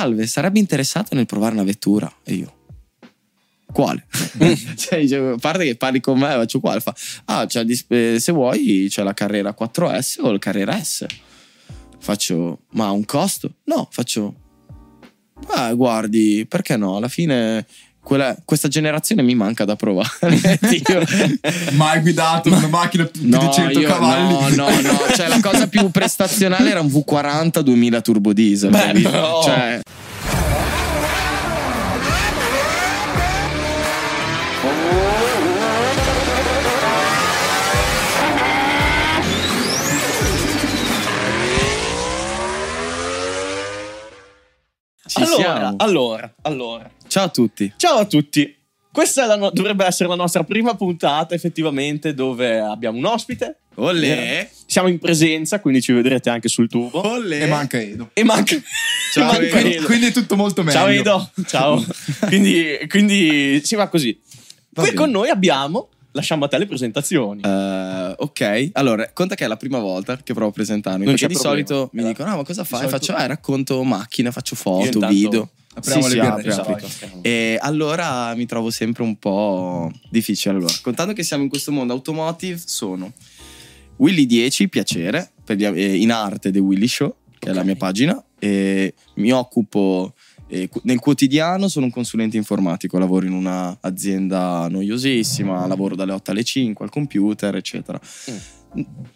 salve, sarebbe interessato nel provare una vettura? E io, quale? cioè, dicevo, a parte che parli con me, faccio quale? Fa, ah, eh, se vuoi c'è la carriera 4S o la carriera S. Faccio, ma ha un costo? No, faccio, ah, guardi, perché no? Alla fine quella- questa generazione mi manca da provare. Io- Mai guidato una macchina più di 100 io- cavalli. No, no, no. Cioè, la cosa più prestazionale era un V40 2000 turbo diesel. Beh, no. Cioè, ci allora, siamo. allora, allora. Ciao a tutti. Ciao a tutti. Questa no- dovrebbe essere la nostra prima puntata, effettivamente, dove abbiamo un ospite. Olè. Siamo in presenza, quindi ci vedrete anche sul tubo. Olè. E manca Edo. E manca. Ciao, manca Edo. Quindi, Edo. quindi è tutto molto meglio. Ciao Edo. Ciao. quindi, quindi si va così. Va Qui bene. con noi abbiamo. Lasciamo a te le presentazioni. Eh, ok, allora conta che è la prima volta che provo a presentarmi. Non perché di problema. solito mi Eh, dicono: Ah, ma cosa fai? solito- Faccio, ah, racconto macchine, faccio Io foto, intanto video. Apriamo Sì, le sì, birre, apri, apri. E allora mi trovo sempre un po' difficile. Allora, contando che siamo in questo mondo automotive, sono Willy 10, piacere, per gli- eh, in arte The Willy Show, che è la mia pagina. E mi occupo eh, nel quotidiano, sono un consulente informatico, lavoro in un'azienda noiosissima, lavoro dalle 8 alle 5 al computer, eccetera.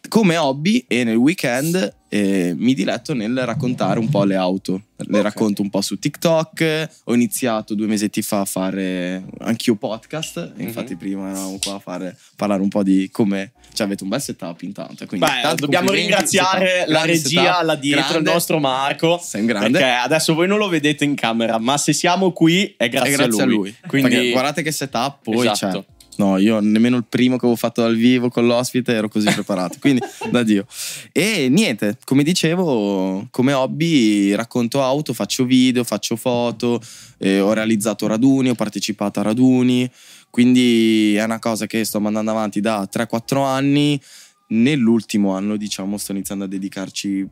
Come hobby e nel weekend eh, mi diletto nel raccontare un po' le auto. Le Ok. racconto un po' su TikTok. Ho iniziato due mesetti fa a fare anch'io podcast. Mhm. Infatti, prima eravamo qua a fare, parlare un po' di come. Cioè, avete un bel setup intanto. Quindi, Beh, tanto dobbiamo ringraziare setup. la regia setup, là dietro, grande. il nostro Marco. Sei grande. Perché adesso voi non lo vedete in camera, ma se siamo qui è grazie, È grazie a lui. Quindi Perché guardate che setup poi Esatto. c'è. No, io nemmeno il primo che avevo fatto dal vivo con l'ospite ero così preparato. Quindi, da Dio. E niente, come dicevo, come hobby racconto auto, faccio video, faccio foto, eh, ho realizzato raduni, ho partecipato a raduni. Quindi è una cosa che sto mandando avanti da 3-4 anni. Nell'ultimo anno, diciamo, sto iniziando a dedicarci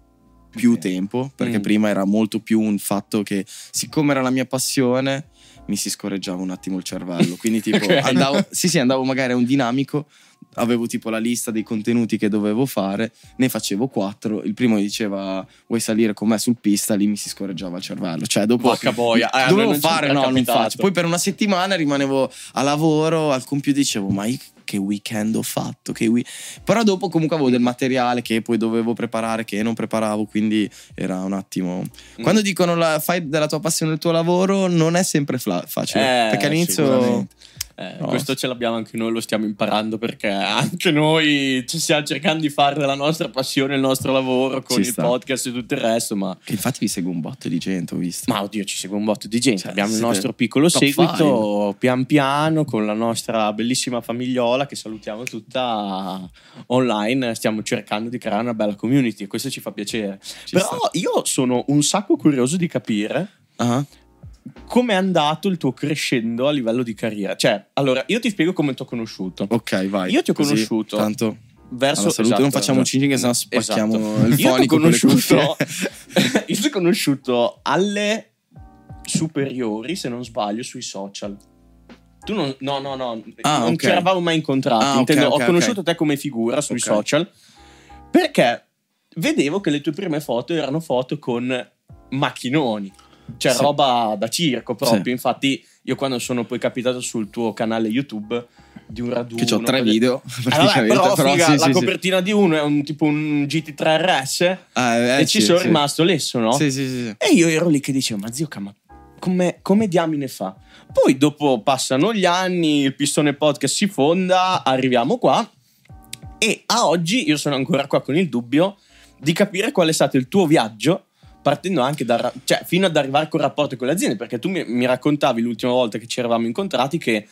più Ok. tempo, perché Mm. prima era molto più un fatto che, siccome era la mia passione, mi si scorreggiava un attimo il cervello. Quindi, tipo, Ok. andavo, sì, sì, andavo magari a un dinamico, avevo tipo la lista dei contenuti che dovevo fare, ne facevo quattro. Il primo mi diceva: Vuoi salire con me sul pista? Lì mi si scorreggiava il cervello. Cioè, dopo. Porca boia. Eh, dovevo fare, no, non faccio. Poi per una settimana rimanevo a lavoro al computer dicevo: Ma io che weekend ho fatto? Che we-" Però dopo comunque avevo del materiale che poi dovevo preparare, che non preparavo, quindi era un attimo. Mm. Quando dicono la- fai della tua passione il tuo lavoro, non è sempre fla- facile. Eh, perché all'inizio. Eh, No. Questo ce l'abbiamo anche noi, lo stiamo imparando perché anche noi ci stiamo cercando di fare della nostra passione il nostro lavoro con Ci il sta. podcast e tutto il resto, ma, Che infatti vi segue un botto di gente, ho visto. ma oddio ci segue un botto di gente, Cioè, abbiamo il nostro piccolo seguito pian piano con la nostra bellissima famigliola che salutiamo tutta online, stiamo cercando di creare una bella community e questo ci fa piacere. Ci Però sta. io sono un sacco curioso di capire Ah, come è andato il tuo crescendo a livello di carriera. Cioè, allora, io ti spiego come ti ho conosciuto. Ok, vai. Io ti ho Così, conosciuto Tanto. Verso Alla salute, non facciamo esatto. cinging che sennò spacchiamo Esatto. il Io ti ho fonico conosciuto, io ti ho conosciuto alle superiori, se non sbaglio, sui social. Tu non, no, no, no, Ah, non ok. ci eravamo mai incontrati. Ah, intendo, ok, ho conosciuto te come figura sui social perché vedevo che le tue prime foto erano foto con macchinoni, cioè Sì. roba da circo proprio. Sì. Infatti, io quando sono poi capitato sul tuo canale YouTube di un raduno Che ho tre quelle- video. eh, vabbè, praticamente, però, figa, sì, la sì, sì. copertina di uno è un tipo un GT3 RS Ah, eh, e ci sì, sono sì. rimasto lesso, no? Sì, sì, sì. sì. E io ero lì che dicevo, ma zio, ma come, come diamine fa? Poi dopo passano gli anni, il pistone podcast si fonda, arriviamo qua e a oggi io sono ancora qua con il dubbio di capire qual è stato il tuo viaggio partendo anche da cioè fino ad arrivare col rapporto con le aziende perché tu mi, mi raccontavi l'ultima volta che ci eravamo incontrati che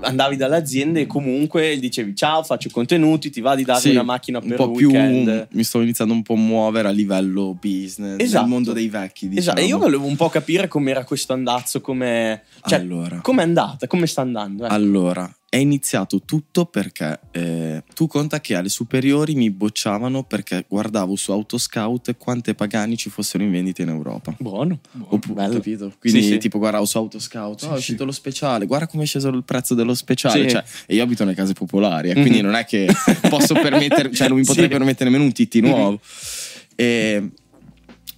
andavi dalle aziende e comunque dicevi ciao faccio contenuti ti va di darmi Sì, una macchina un per po' un più weekend mi sto iniziando un po' a muovere a livello business Esatto. nel mondo dei vecchi diciamo. Esatto, e io volevo un po' capire com'era questo andazzo, come... Cioè, allora com'è andata, come sta andando. eh. allora è iniziato tutto perché eh, tu conta che alle superiori mi bocciavano perché guardavo su Autoscout quante Pagani ci fossero in vendita in Europa. Buono. Oppure, Bello. capito? Quindi Sì, sì. tipo guardavo su Autoscout, Sì, oh, è sì. uscito lo speciale, guarda come è sceso il prezzo dello speciale. Sì. Cioè, e io abito nelle case popolari, eh, quindi Mhm. non è che posso permettere, cioè non mi potrei Sì. permettere nemmeno un TT Mhm. nuovo. E,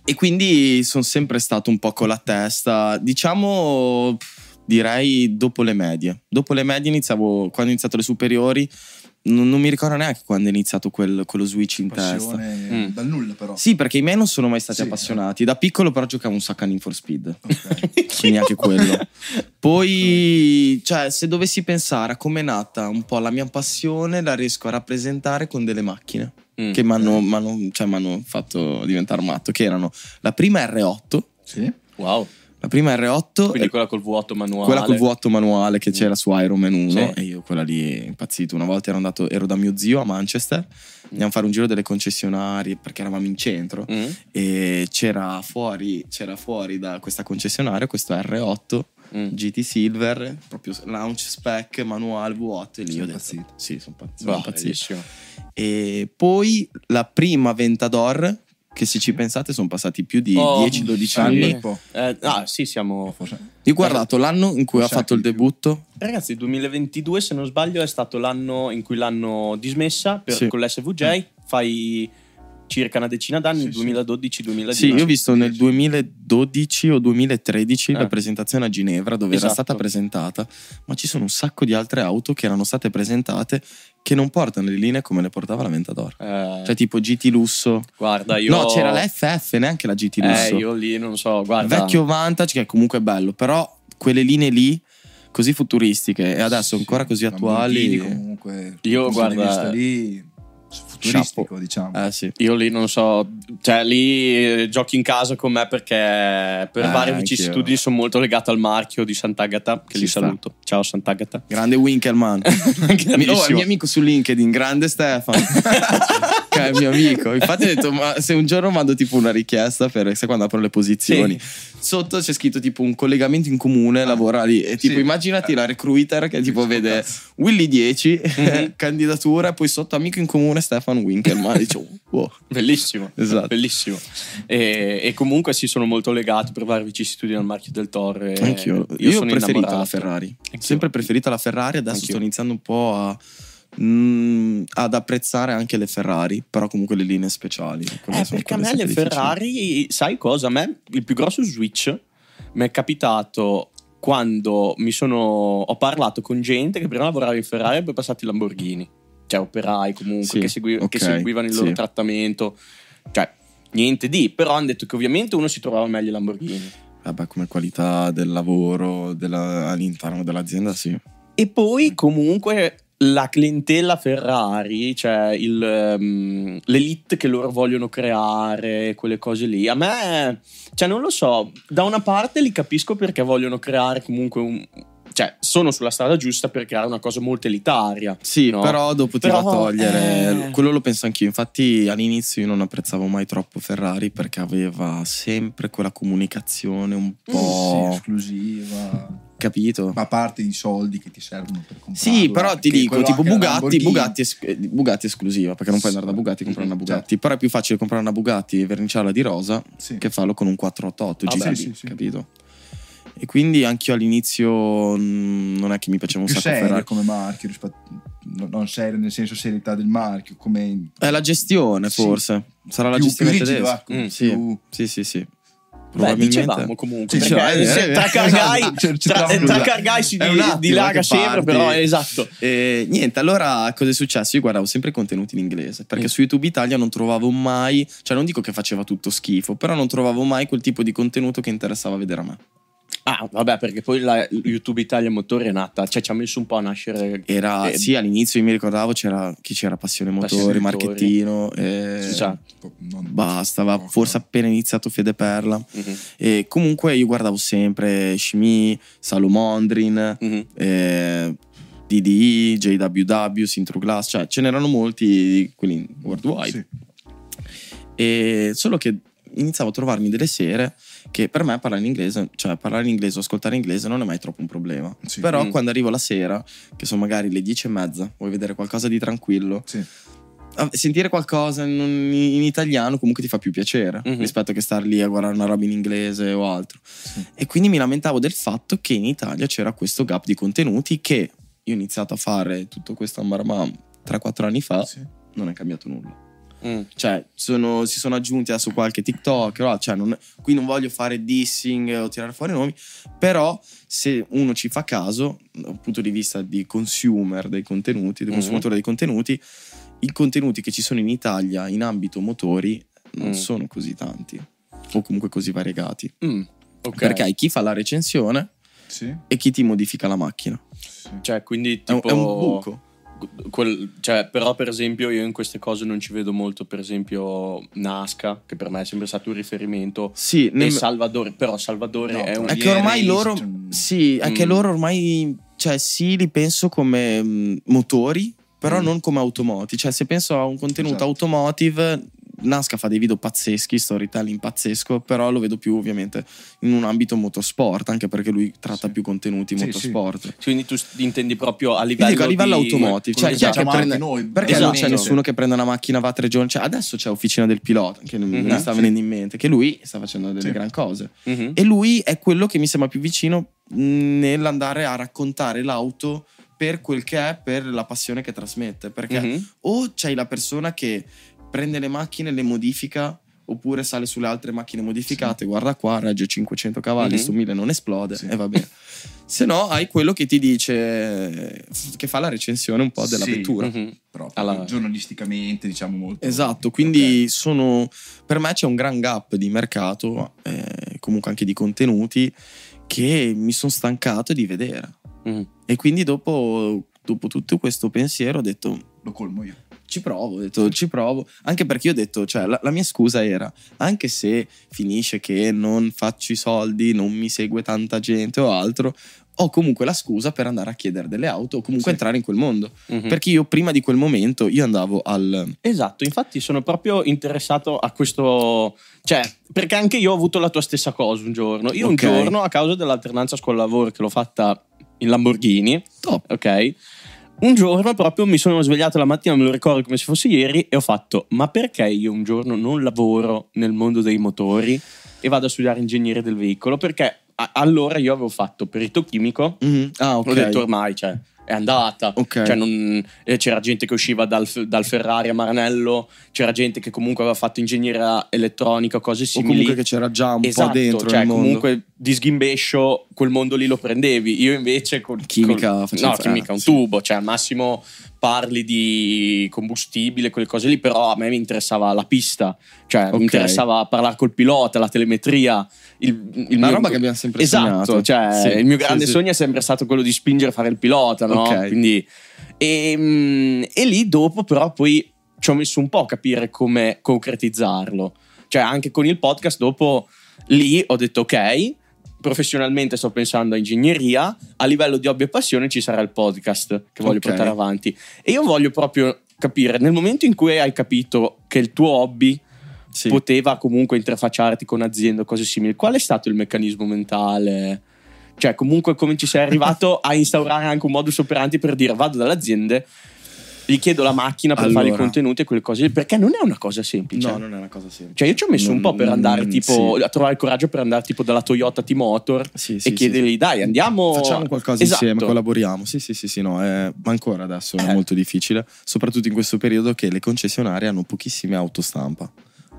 e quindi sono sempre stato un po' con la testa, diciamo, pff, direi dopo le medie. Dopo le medie iniziavo, quando ho iniziato le superiori, non, non mi ricordo neanche quando è iniziato quel- quello switch in testa. Passione Mm. dal nulla però. Sì, perché i miei non sono mai stati Sì. appassionati. Da piccolo però giocavo un sacco a Need for Speed. Ok. Quindi anche quello. Poi, cioè, se dovessi pensare a come è nata un po' la mia passione, la riesco a rappresentare con delle macchine Mm. che mi hanno cioè, fatto diventare matto. Che erano la prima R8. Sì. Wow. La prima R8 Quindi quella col V8 manuale. quella col V8 manuale che c'era su Iron Man 1 Sì. e io quella lì impazzito. Una volta ero andato, ero da mio zio a Manchester, andiamo a fare un giro delle concessionarie perché eravamo in centro Mm. e c'era fuori, c'era fuori da questa concessionaria questo R8 Mm. GT Silver, proprio launch spec manuale V8 e lì Sei ho detto impazzito. sì, sono pazz- Bah, sono bellissimo. E poi la prima Ventador che se ci pensate sono passati più di Oh, 10-12 sì. anni. Eh, ah, sì, siamo. Forse. Io ho guardato l'anno in cui ha fatto il debutto. Ragazzi, il 2022, se non sbaglio, è stato l'anno in cui l'hanno dismessa per- Sì. con l'SVJ. Fai circa una decina d'anni, Sì, sì. 2012-2010. Sì, io ho visto nel Sì. 2012 o 2013 Eh. la presentazione a Ginevra dove era Esatto. stata presentata, ma ci sono un sacco di altre auto che erano state presentate che non portano le linee come le portava la Ventador. Eh, Cioè tipo GT Lusso. guarda, io. No, c'era la FF, neanche la GT Eh, Lusso. io lì non so, guarda. Vecchio Vantage che è comunque bello, però quelle linee lì così futuristiche e adesso Sì, ancora così attuali. comunque Io, guarda, lì futuristico diciamo Eh sì. Io lì non so, cioè lì eh, giochi in casa con me perché per Eh, varie vicissitudini sono molto legato al marchio di Sant'Agata, che Ci li sta. saluto. Ciao Sant'Agata. Grande Winkelman. Oh, è mio amico su LinkedIn, grande Stefano. che è mio amico. Infatti ho detto, ma se un giorno mando tipo una richiesta per se quando aprono le posizioni, sotto c'è scritto tipo un collegamento in comune, lavora lì. E tipo Sì. immaginati la recruiter che tipo vede Willy 10, Mhm. candidatura, poi sotto amico in comune Stefano Winkelman. Dice, "Oh, wow. Bellissimo, Esatto. bellissimo. E, e comunque si sono molto legati per varie vicissitudini al marchio del Torre. Anch'io. Io, Io, sono ho preferito innamorato. la Ferrari. Anch'io. Sempre preferita la Ferrari. Adesso Anch'io. sto iniziando un po' a. mm, ad apprezzare anche le Ferrari, però comunque le linee speciali. Eh, sono perché a me le difficili. Ferrari, sai cosa? A me il più grosso switch mi è capitato quando mi sono, ho parlato con gente che prima lavorava in Ferrari e poi passati Lamborghini. Cioè operai comunque Sì, che, segui- che ok, seguivano il loro sì. trattamento. Cioè, niente di, però hanno detto che ovviamente uno si trovava meglio Lamborghini. Vabbè, come qualità del lavoro della- all'interno dell'azienda, sì. E poi comunque la clientela Ferrari, cioè il, ehm, l'elite che loro vogliono creare, quelle cose lì, a me, cioè non lo so, da una parte li capisco perché vogliono creare comunque un... Cioè, sono sulla strada giusta per creare una cosa molto elitaria. Sì, no? però dopo ti Però, va a togliere. eh. Quello lo penso anch'io. Infatti, all'inizio io non apprezzavo mai troppo Ferrari perché aveva sempre quella comunicazione un sì, po'. esclusiva capito? ma a parte i soldi che ti servono per comprare Sì, però ti dico, tipo Bugatti, Bugatti, Bugatti es- eh, Bugatti esclusiva, perché non puoi andare da Bugatti e comprare una Bugatti. Però è più facile comprare una Bugatti e verniciarla di rosa Sì. che farlo con un 488 Ah, GTB, sì, sì. capito? E quindi anch'io all'inizio mm, non è che mi piaceva un più sacco serio Ferrari. come marchio rispetto no- non serio nel senso serietà del marchio come È la gestione, Sì. forse. Sarà la più, gestione più tedesca. ecco, Mm, Sì, più- sì, sì, sì. Beh, dicevamo comunque. Sì, perché sì, se- eh, tra eh, Cargai, esatto, tra, tra- tra si attimo dilaga sempre, però esatto. E niente, allora cosa è successo? Io guardavo sempre i contenuti in inglese perché Mm. su YouTube Italia non trovavo mai, cioè non dico che faceva tutto schifo, però non trovavo mai quel tipo di contenuto che interessava vedere a me. Ah, vabbè, perché poi la YouTube Italia Motore è nata, cioè ci ha messo un po' a nascere. Era Eh, sì, all'inizio io mi ricordavo c'era chi c'era Passione Motori, Passione. Marchettino, e sa. non- basta, aveva forse appena iniziato Fede Perla. Mhm, E comunque io guardavo sempre Shmi, Salomondrin, mhm. eh, DDI, JWW, Sintru Glass, cioè ce n'erano molti quelli worldwide. Sì. E solo che iniziavo a trovarmi delle sere che per me parlare in inglese, cioè parlare in inglese o ascoltare in inglese non è mai troppo un problema. Sì. Però Mm. quando arrivo la sera, che sono magari le dieci e mezza, vuoi vedere qualcosa di tranquillo, Sì. sentire qualcosa in, in italiano comunque ti fa più piacere Mhm. rispetto che star lì a guardare una roba in inglese o altro. E quindi mi lamentavo del fatto che in Italia c'era questo gap di contenuti che io ho iniziato a fare tutto questo ambaramam 3-4 anni fa, Sì. non è cambiato nulla. Mm. Cioè, sono- si sono aggiunti adesso qualche TikTok, cioè non- qui non voglio fare dissing o tirare fuori nomi, però se uno ci fa caso, dal punto di vista di consumer dei contenuti, del Mhm. consumatore dei contenuti, i contenuti che ci sono in Italia in ambito motori non Mm. sono così tanti o comunque così variegati. Mm. Ok. Perché hai chi fa la recensione Sì. e chi ti modifica la macchina. Sì. Cioè, quindi È un, tipo... è un buco. Quel- cioè, però, per esempio, io in queste cose non ci vedo molto. Per esempio, Nasca, che per me è sempre stato un riferimento. Sì, E nel- Salvadore, però Salvadore No, è un... È che ormai Ieri, loro, sì, è che Mm. loro ormai, cioè sì, li penso come mm, motori, però Mm. non come automotive. Cioè, se penso a un contenuto Esatto. automotive, Nasca fa dei video pazzeschi, storytelling pazzesco, però lo vedo più ovviamente in un ambito motorsport, anche perché lui tratta Sì. più contenuti Sì, motorsport. Quindi tu intendi proprio a livello, dico a livello di- automotive, cioè quello chi è che prende... noi, Perché non c'è Esatto. nessuno che prende una macchina, va tre giorni. Cioè, adesso c'è Officina del Pilota, che non Mhm. mi sta Sì. venendo in mente, che lui sta facendo delle Sì. gran cose. Mhm. E lui è quello che mi sembra più vicino nell'andare a raccontare l'auto per quel che è, per la passione che trasmette. Perché Mhm. o c'hai la persona che prende le macchine, le modifica, oppure sale sulle altre macchine modificate, guarda qua, raggio 500 cavalli, Mhm. sto 1000 non esplode, Sì. e va bene. Se no, hai quello che ti dice, che fa la recensione un po' della Sì. vettura. Mhm. Proprio Alla- giornalisticamente, diciamo molto. Esatto, quindi sono per me c'è un gran gap di mercato, eh, comunque anche di contenuti che mi sono stancato di vedere. Mhm. E quindi dopo, dopo tutto questo pensiero ho detto Lo colmo io. Ci provo, ho detto ci provo, anche perché io ho detto, cioè la, la mia scusa era, anche se finisce che non faccio i soldi, non mi segue tanta gente o altro, ho comunque la scusa per andare a chiedere delle auto o comunque Sì. entrare in quel mondo. Mhm. Perché io prima di quel momento, io andavo al... Esatto, infatti sono proprio interessato a questo, cioè, perché anche io ho avuto la tua stessa cosa un giorno. Io un Ok. giorno, a causa dell'alternanza scuola-lavoro che l'ho fatta in Lamborghini, Top. ok? Un giorno proprio mi sono svegliato la mattina, me lo ricordo come se fosse ieri, e ho fatto: Ma perché io un giorno non lavoro nel mondo dei motori e vado a studiare ingegneria del veicolo? Perché allora io avevo fatto perito chimico, Mhm. Ah, ok. ho detto ormai, cioè, è andata. Ok. Cioè, non- eh, c'era gente che usciva dal, dal Ferrari a Maranello, c'era gente che comunque aveva fatto ingegneria elettronica, cose o simili. comunque che c'era già un esatto, po' dentro cioè comunque di sghimbescio quel mondo lì lo prendevi. Io invece con Chimica facevo no, chimica un tubo, cioè al massimo parli di combustibile, quelle cose lì, però a me mi interessava la pista, cioè Ok. mi interessava parlare col pilota, la telemetria, il, il Una mio- roba che abbiamo sempre Esatto, sognato. cioè Sì, il mio grande sì. sogno è sempre stato quello di spingere a fare il pilota, no? Ok. Quindi e, mm, e lì dopo però poi ci ho messo un po' a capire come concretizzarlo. Cioè anche con il podcast dopo lì ho detto ok, professionalmente sto pensando a ingegneria, a livello di hobby e passione ci sarà il podcast che voglio Ok. portare avanti. E io voglio proprio capire, nel momento in cui hai capito che il tuo hobby Sì. poteva comunque interfacciarti con aziende o cose simili, qual è stato il meccanismo mentale? Cioè, comunque, come ci sei arrivato a instaurare anche un modus operandi per dire vado dalle aziende, gli chiedo la macchina per fare i Allora. contenuti e quelle cose perché non è una cosa semplice. No, non è una cosa semplice. Cioè, io ci ho messo un po' per Non- andare tipo sì. a trovare il coraggio per andare tipo dalla Toyota T-Motor Sì, sì, e chiedergli, dai, andiamo. Facciamo qualcosa Esatto. insieme, collaboriamo. Sì, sì, sì, sì, no, è- ma ancora adesso è Eh. molto difficile, soprattutto in questo periodo che le concessionarie hanno pochissime autostampa.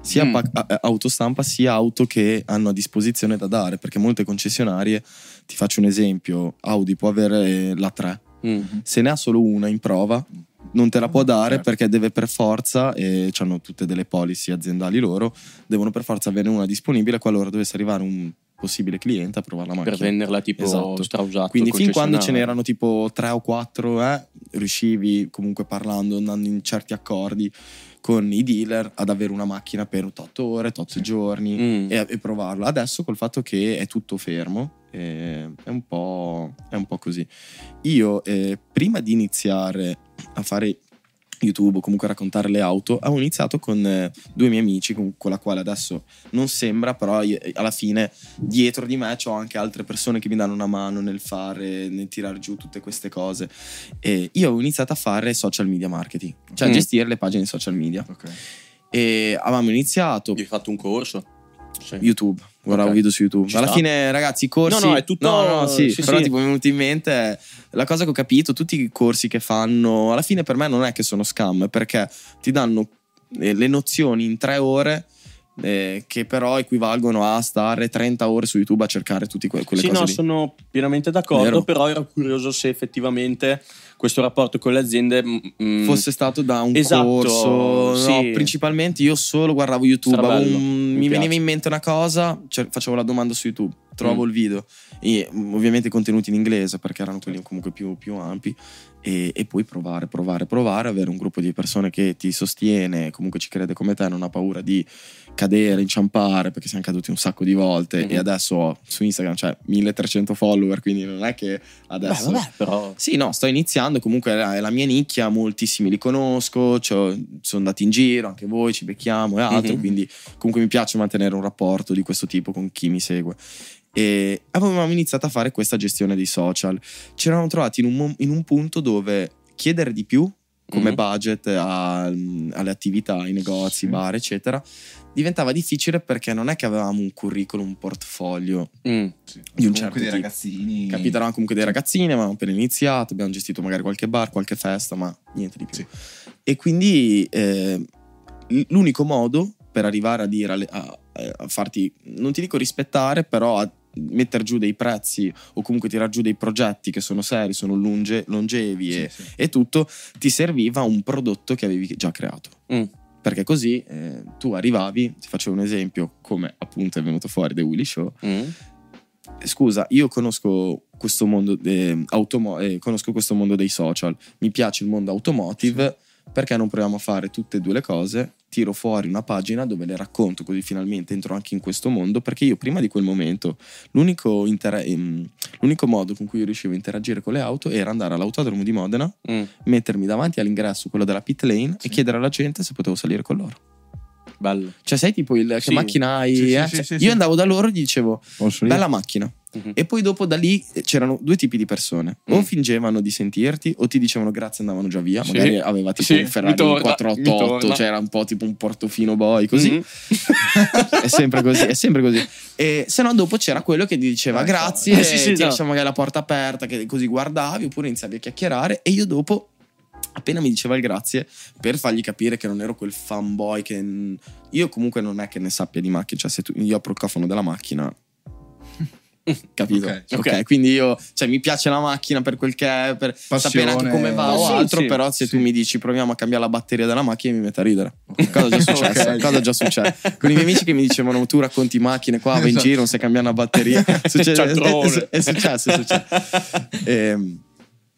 Sia Mm. pa- a- autostampa sia auto che hanno a disposizione da dare, perché molte concessionarie, ti faccio un esempio, Audi può avere la 3, Mm. se ne ha solo una in prova, non te la può dare Certo. perché deve per forza, e hanno tutte delle policy aziendali loro, devono per forza averne una disponibile qualora dovesse arrivare un possibile cliente a provare la macchina. Per venderla tipo Esatto. strausato. Quindi fin quando ce n'erano tipo tre o quattro, eh, riuscivi comunque parlando, andando in certi accordi con i dealer ad avere una macchina per 8 ore, 8 giorni Mm. e, e provarla. Adesso col fatto che è tutto fermo eh, è, un po', è un po' così. Io eh, prima di iniziare a fare YouTube o comunque raccontare le auto, avevo iniziato con eh, due miei amici con, con la quale adesso non sembra, però io- alla fine dietro di me ho anche altre persone che mi danno una mano nel fare, nel tirare giù tutte queste cose. E io ho iniziato a fare social media marketing, cioè a Mm. gestire le pagine social media. Ok. E avevamo iniziato Gli hai fatto un corso? Sì. YouTube, guardavo Ok. video su YouTube. Ci Alla sta. fine, ragazzi, i corsi. No, no, è tutto- No, no, sì, sì, però sì. tipo mi è venuto in mente la cosa che ho capito, tutti i corsi che fanno, alla fine per me non è che sono scam, perché ti danno eh, le nozioni in tre ore. eh, che però equivalgono a stare 30 ore su YouTube a cercare tutte que- quelle Sì, cose no, lì. sono pienamente d'accordo, Vero. però ero curioso se effettivamente questo rapporto con le aziende mm, mm, fosse stato da un Esatto, corso. sì. No, principalmente io solo guardavo YouTube. Bello, un- mi mi veniva in mente una cosa, cioè, facevo la domanda su YouTube, trovavo Mm. il video. E mm, ovviamente contenuti in inglese perché erano quelli comunque più, più ampi. E, e poi provare, provare, provare, avere un gruppo di persone che ti sostiene, comunque ci crede come te, non ha paura di cadere, inciampare, perché siamo caduti un sacco di volte. Mhm. E adesso ho su Instagram c'è 1300 follower, quindi non è che Beh, adesso. vabbè, però Sì, no, sto iniziando, comunque è la, è la mia nicchia, moltissimi li conosco, c'ho- sono andati in giro, anche voi ci becchiamo e altro, Mhm. quindi comunque mi piace mantenere un rapporto di questo tipo con chi mi segue. E avevamo iniziato a fare questa gestione dei social. Ci eravamo trovati in un, in un punto dove chiedere di più come Mhm. budget a- alle attività, ai negozi, Sì. bar, eccetera, diventava difficile perché non è che avevamo un curriculum, un portfolio mm, Sì. Di un Comunque certo dei tipo. ragazzini. Capito, eravamo comunque dei ragazzini, avevamo appena iniziato, abbiamo gestito magari qualche bar, qualche festa, ma niente di più. Sì. E quindi eh, l'unico modo per arrivare a dire alle- a, a farti, non ti dico rispettare, però a mettere giù dei prezzi o comunque tirar giù dei progetti che sono seri, sono lunge- longevi Sì, e, sì. e tutto, ti serviva un prodotto che avevi già creato. mm. Perché così eh, tu arrivavi, ti facevo un esempio, come appunto è venuto fuori The Willy Show, Mm. scusa, io conosco questo mondo, de- automo- eh, conosco questo mondo dei social, mi piace il mondo automotive, perché non proviamo a fare tutte e due le cose? Tiro fuori una pagina dove le racconto, così finalmente entro anche in questo mondo, perché io prima di quel momento l'unico, inter- ehm, l'unico modo con cui io riuscivo a interagire con le auto era andare all'autodromo di Modena, Mm. mettermi davanti all'ingresso, quello della pit lane, Sì. e chiedere alla gente se potevo salire con loro. Bello. Cioè, sai tipo il che Sì. macchina hai? Sì, eh? sì, Cioè, sì, io sì. andavo da loro e gli dicevo, bella macchina. Mhm. E poi dopo da lì eh, c'erano due tipi di persone. O Mm. fingevano di sentirti, o ti dicevano grazie andavano già via. Sì. Magari aveva tipo Sì, un Ferrari torna, 488, mi torna. cioè era un po' tipo un portofino boy, così. Mhm. è sempre così, è sempre così. E se no dopo c'era quello che ti diceva Ah, grazie, eh, sì, sì, ti no. lasciava magari la porta aperta, che così guardavi, oppure iniziavi a chiacchierare. E io dopo appena mi diceva il grazie per fargli capire che non ero quel fanboy che io comunque non è che ne sappia di macchine cioè se tu, io apro il cofano della macchina capito Ok, ok, ok. quindi io cioè mi piace la macchina per quel che è per sapere anche come va o sì, altro sì, però se sì. tu mi dici proviamo a cambiare la batteria della macchina mi metto a ridere cosa è già successo Ok. cosa è già successo con i miei amici che mi dicevano tu racconti macchine qua vai in Esatto. giro non sai cambiare una batteria Succede- Cialtrone. è, è successo è successo Ehm,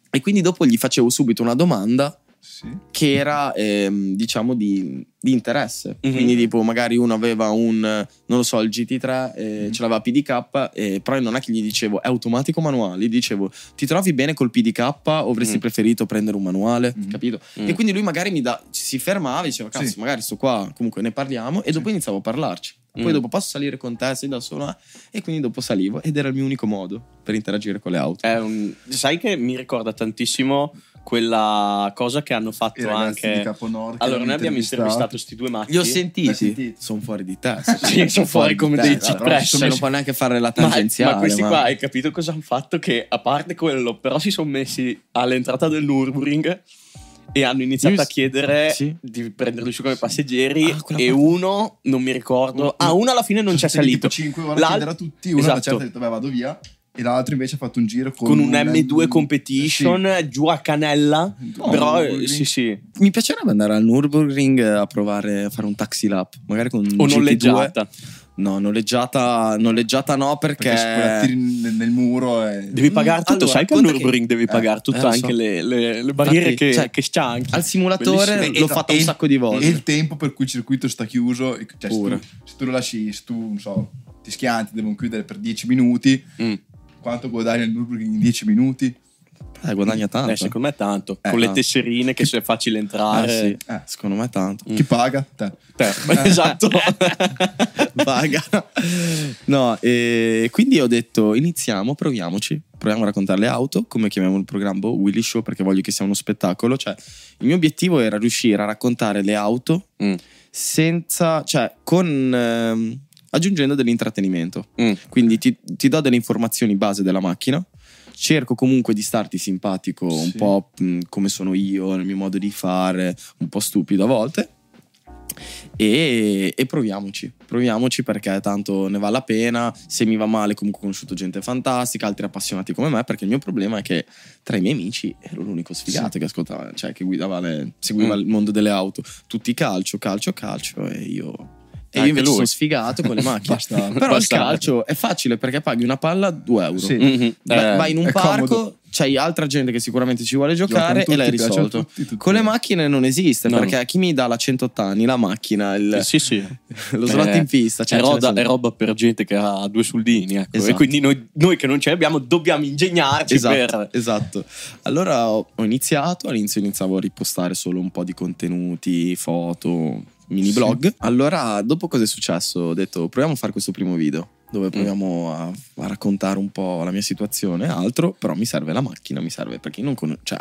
e quindi dopo gli facevo subito una domanda Sì. che era ehm, diciamo di, di interesse Mhm. quindi tipo magari uno aveva un non lo so il GT3 eh, Mhm. ce l'aveva PDK eh, però non è che gli dicevo è automatico o manuale gli dicevo ti trovi bene col PDK o avresti Mhm. preferito prendere un manuale Mhm. capito e quindi lui magari mi da, si fermava e diceva cazzo Sì. magari sto qua comunque ne parliamo e dopo iniziavo a parlarci poi Mm. dopo posso salire con te sei da solo eh? e quindi dopo salivo ed era il mio unico modo per interagire con le auto È un- Sai che mi ricorda tantissimo quella cosa che hanno fatto anche. di Caponord. che Allora, noi abbiamo intervistato questi due matti. li ho sentiti sentito? sono fuori di te Sì, sono fuori come dei testa, cipressi. non può neanche fare la Ma, tangenziale ma questi ma- qua hai capito cosa hanno fatto? Che a parte quello, però si sono messi all'entrata del Nürburgring e hanno iniziato Io- a chiedere sì. di prenderli su come passeggeri. Ah, e parte. uno non mi ricordo. Ah, uno alla fine non c'è salito. 5 ore a L'al- chiedere a tutti. Uno Esatto. alla certa ha detto, beh, vado via. E l'altro invece ha fatto un giro con, Con un M2 competition giù a Canella. Oh, però Nürburgring. eh, sì, sì. mi piacerebbe andare al Nürburgring a provare a fare un taxi lap magari con un O GT2. noleggiata. no noleggiata noleggiata no perché, Perché, nel, nel muro e... Devi pagare tutto. Allora, Sai che al conta che- Nürburgring devi eh, pagare eh, tutte so. anche le, le- le barriere Infatti, che, cioè, che c'ha anche. al simulatore Bellissimo. l'ho E- fatto e- un sacco di volte E il tempo per cui il circuito sta chiuso, cioè se tu, se tu lo lasci, se tu, non so, ti schianti, devono chiudere per 10 minuti, Mm. Quanto guadagni al Nürburgring in 10 minuti? Eh, guadagna tanto. Eh, secondo me tanto. Eh, Con le no. tesserine che se è facile Ah, entrare. sì, Eh. secondo me tanto. Chi paga? Te. Te. esatto. Vaga. No, e quindi ho detto iniziamo, proviamoci. Proviamo a raccontare le auto, come chiamiamo il programma Boh, Willy Show, perché voglio che sia uno spettacolo. Cioè, il mio obiettivo era riuscire a raccontare le auto Mm, senza, cioè, con ehm, aggiungendo dell'intrattenimento. mm. Quindi ti, ti do delle informazioni base della macchina. Cerco comunque di starti simpatico, un Sì. po' mh, come sono io, nel mio modo di fare, un po' stupido a volte. E, e proviamoci, proviamoci perché tanto ne vale la pena. Se mi va male, comunque ho conosciuto gente fantastica, altri appassionati come me. Perché il mio problema è che tra i miei amici ero l'unico sfigato che ascoltava, cioè che guidava le, seguiva Mm. il mondo delle auto. Tutti calcio, calcio, calcio. E io. E io invece lui. sono sfigato con le macchine. Basta. Però Basta. il calcio è facile perché paghi una palla 2 euro. Sì. Mhm. Vai- Eh, vai in un parco, comodo. c'hai altra gente che sicuramente ci vuole giocare Giocano e l'hai tutti, risolto. tutti, tutti. Con le macchine non esiste No. perché chi mi dà la 180 anni, la macchina, il- Sì, sì. lo slot Eh, in pista, cioè è, roba, è roba per gente che ha due soldini. Ecco. Esatto. E quindi noi, noi che non ce l'abbiamo dobbiamo ingegnarci Esatto, per. esatto. Allora ho iniziato, all'inizio iniziavo a ripostare solo un po' di contenuti, foto, mini Sì. blog. Allora, dopo cosa è successo? Ho detto proviamo a fare questo primo video Mm. dove proviamo a, a raccontare un po' la mia situazione e altro, però mi serve la macchina, mi serve perché non conosco, cioè,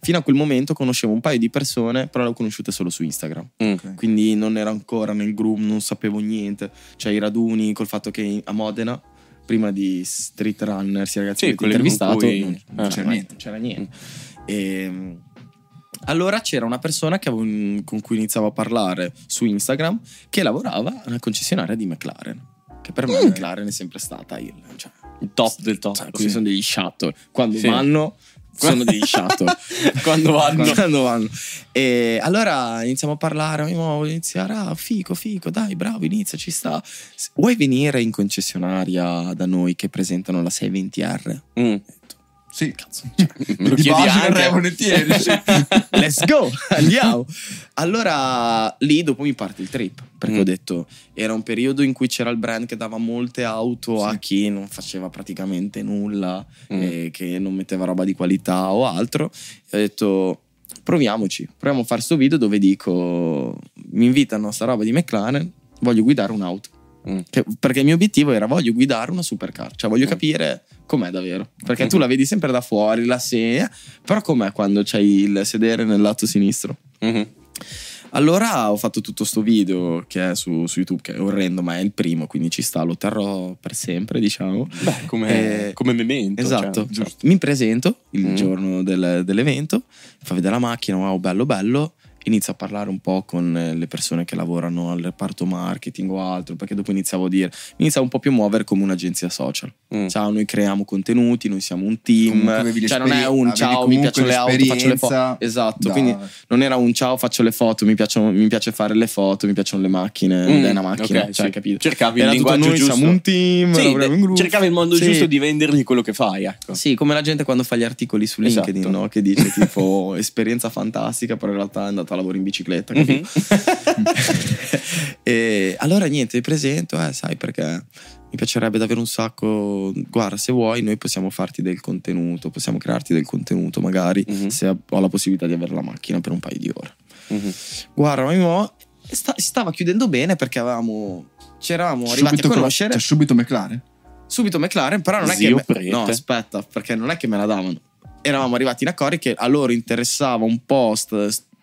fino a quel momento conoscevo un paio di persone, però le ho conosciute solo su Instagram. Mm. Ok. Quindi non ero ancora nel group, non sapevo niente. Cioè i raduni col fatto che a Modena, prima di Street Runners, i ragazzi Sì, che ti intervistato, cui- non, non c'era Mm. niente. Non c'era niente. E, allora c'era una persona che avevo- con cui iniziavo a parlare su Instagram che lavorava alla concessionaria di McLaren. Che per me Mm. McLaren è sempre stata il, cioè, Il top del top. cioè, questi sono degli shuttle. Quando Sì. vanno, sono degli shuttle. Quando vanno. Quando vanno. E allora iniziamo a parlare. Io voglio iniziare. Ah, fico, fico, dai, bravo, inizia, ci sta. Vuoi venire in concessionaria da noi che presentano la 620R? Mm. Sì. Cazzo, cioè, lo Di chiedi base anche. volentieri. sì. Let's go, andiamo. Allora lì dopo mi parte il trip perché Mm. ho detto era un periodo in cui c'era il brand che dava molte auto a Sì. chi non faceva praticamente nulla Mm. e che non metteva roba di qualità o altro. E ho detto proviamoci, proviamo a fare sto video dove dico mi invitano a sta roba di McLaren, voglio guidare un'auto. Mm. Che- perché il mio obiettivo era voglio guidare una supercar, cioè voglio Mm. capire com'è davvero. Perché Mhm. tu la vedi sempre da fuori, la sedia, però com'è quando c'hai il sedere nel lato sinistro? Mhm. Allora ho fatto tutto sto video che è su, su YouTube, che è orrendo, ma è il primo, quindi ci sta, lo terrò per sempre, diciamo. Beh, come, Eh, come memento. Esatto, cioè, mi presento il Mm. giorno del- dell'evento, fa vedere la macchina, wow, bello bello, inizio a parlare un po' con eh, le persone che lavorano al reparto marketing o altro, perché dopo iniziavo a dire, mi iniziavo un po' più a muovere come un'agenzia social. Mm. Ciao, noi creiamo contenuti, noi siamo un team, cioè non è un ciao, mi piacciono le auto, faccio le foto. Esatto, da- quindi non era un ciao, faccio le foto, mi, piacciono- mi piace fare le foto, mi piacciono le macchine, Mm, è una macchina, ok, cioè, sì. capito? Cercavi Era il linguaggio noi giusto. siamo un team, Sì, gruppo. cercavi il modo Sì. giusto di vendergli quello che fai, ecco. Sì, come la gente quando fa gli articoli su Esatto. LinkedIn, no? Che dice tipo esperienza fantastica, però in realtà è andato lavoro in bicicletta. Mhm. capito? e allora niente, presento, eh, sai perché mi piacerebbe davvero un sacco. Guarda, se vuoi, noi possiamo farti del contenuto, possiamo crearti del contenuto, magari Mhm. se ho la possibilità di avere la macchina per un paio di ore. Mhm. Guarda, ma mo- sta- stava chiudendo bene perché avevamo. Ci eravamo arrivati Subito, a con- conoscere cioè, subito McLaren? subito McLaren, però non è Zio che. me- no, aspetta, perché non è che me la davano. Eravamo arrivati in accordi che a loro interessava un po'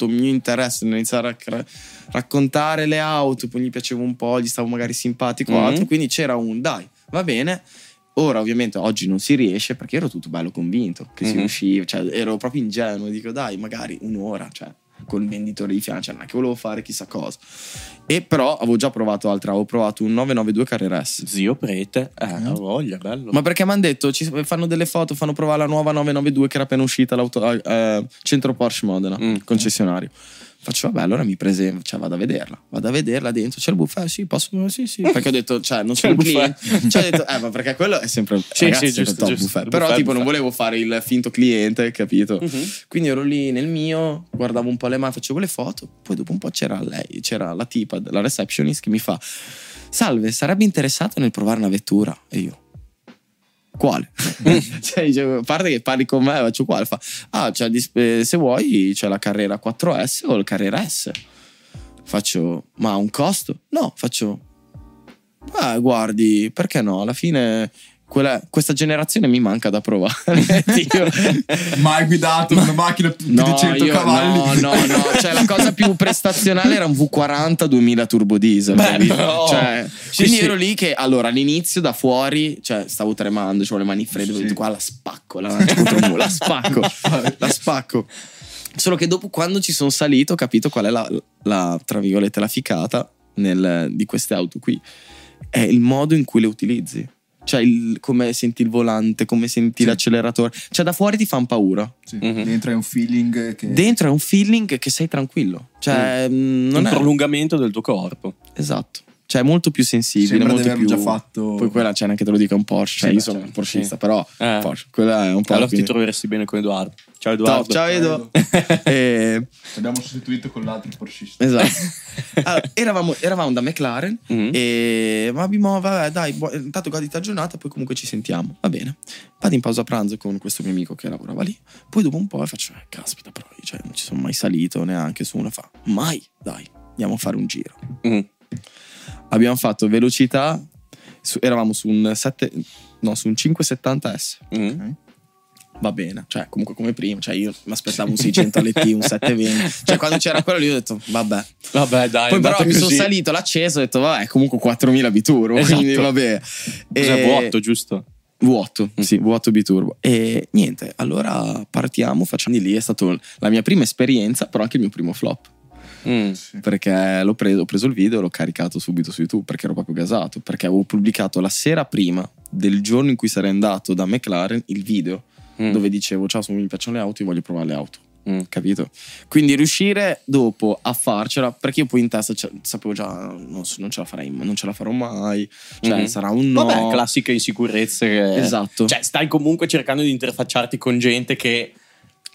st- sto mio interesse nell'iniziare a cra- raccontare le auto, poi gli piaceva un po', gli stavo magari simpatico o Mhm. altro, quindi c'era un dai, va bene. Ora ovviamente oggi non si riesce perché ero tutto bello convinto che si Mhm. riusciva, cioè ero proprio ingenuo, dico dai, magari un'ora, cioè col venditore di fianco, cioè non è che volevo fare chissà cosa. E però avevo già provato altra, avevo provato un 992 Carrera S. Zio prete, eh, ha voglia, bello. Ma perché mi hanno detto, ci fanno delle foto, fanno provare la nuova 992 che era appena uscita all'auto, eh, centro Porsche Modena, Mm. concessionario. Faccio, vabbè, allora mi presento, cioè vado a vederla, vado a vederla dentro, c'è il buffet, sì, posso, sì, sì. Perché ho detto, cioè, non C'è sono il cliente. Cioè, ho detto, eh, ma perché quello è sempre, Sì, ragazzi, sì, giusto, top giusto. buffet. Però buffet, tipo non buffet. volevo fare il finto cliente, capito? Mhm. Quindi ero lì nel mio, guardavo un po' le mani, facevo le foto, poi dopo un po' c'era lei, c'era la tipa, la receptionist che mi fa, salve, sarebbe interessato nel provare una vettura? E io, quale? cioè, dicevo, a parte che parli con me, faccio quale? Fa, ah, eh, se vuoi c'è la carriera 4S o la carriera S. Faccio, ma ha un costo? No, faccio, ah, guardi, perché no? Alla fine quella- questa generazione mi manca da provare. Mai guidato una macchina più No, di 100 io- cavalli. no, no, no, cioè la cosa più prestazionale era un V40 2000 turbo diesel. Beh, no. Cioè, Sì, quindi sì. ero lì che allora all'inizio da fuori, cioè stavo tremando, avevo le mani fredde, ho Sì. detto qua la spacco, la la spacco, la spacco. Solo che dopo quando ci sono salito ho capito qual è la, la, tra virgolette, la ficata nel- di queste auto qui. È il modo in cui le utilizzi. Cioè il- come senti il volante, come senti Sì. l'acceleratore. Cioè da fuori ti fanno paura. Sì, Mhm. Dentro è un feeling che... Dentro è un feeling che sei tranquillo. Cioè, mh, non un è prolungamento del tuo corpo. esatto. Cioè, è molto più sensibile. Sembra di molto averlo più... già fatto. Poi quella c'è neanche te lo dico, è un Porsche. Cioè, Sì, io beh, sono certo, un porschista, sì. però Eh. Porsche. Quella è un po'. Allora ti quindi- troveresti bene con Edoardo. Ciao Ciao, Edoardo. ciao Edo. Ci abbiamo sostituito con l'altro porschista. esatto. Allora, eravamo, eravamo da McLaren Mhm. e ma abbiamo, vabbè, dai, bu- intanto goditi la giornata, poi comunque ci sentiamo. Va bene. Vado in pausa pranzo con questo mio amico che lavorava lì. Poi dopo un po' faccio, eh, caspita, però io, cioè, non ci sono mai salito neanche su una fa. Mai, dai, andiamo a fare un giro. Mhm. Abbiamo fatto velocità, su- eravamo su un 7, no, su un 570S. Mhm. Va bene, cioè comunque come prima, cioè io mi aspettavo un 600 LT, un 720. Cioè quando c'era quello lì ho detto vabbè. Vabbè, dai. Poi però mi sono salito, l'ho acceso, ho detto vabbè, comunque 4000 biturbo, Esatto. quindi vabbè. Cos'è E- vuoto, giusto? V8, sì, V8 biturbo. E niente, allora partiamo, facciamo di lì, è stata la mia prima esperienza, però anche il mio primo flop. Mm. Perché l'ho preso, ho preso il video e l'ho caricato subito su YouTube perché ero proprio gasato. Perché avevo pubblicato la sera prima del giorno in cui sarei andato da McLaren il video Mm. dove dicevo ciao, mi piacciono le auto, io voglio provare le auto. Mm. Capito? Quindi riuscire dopo a farcela, perché io poi in testa sapevo già non, non ce la farei, non ce la farò mai. Cioè, Mhm. sarà un no. Vabbè, classiche insicurezze. Che... Esatto. Cioè, stai comunque cercando di interfacciarti con gente che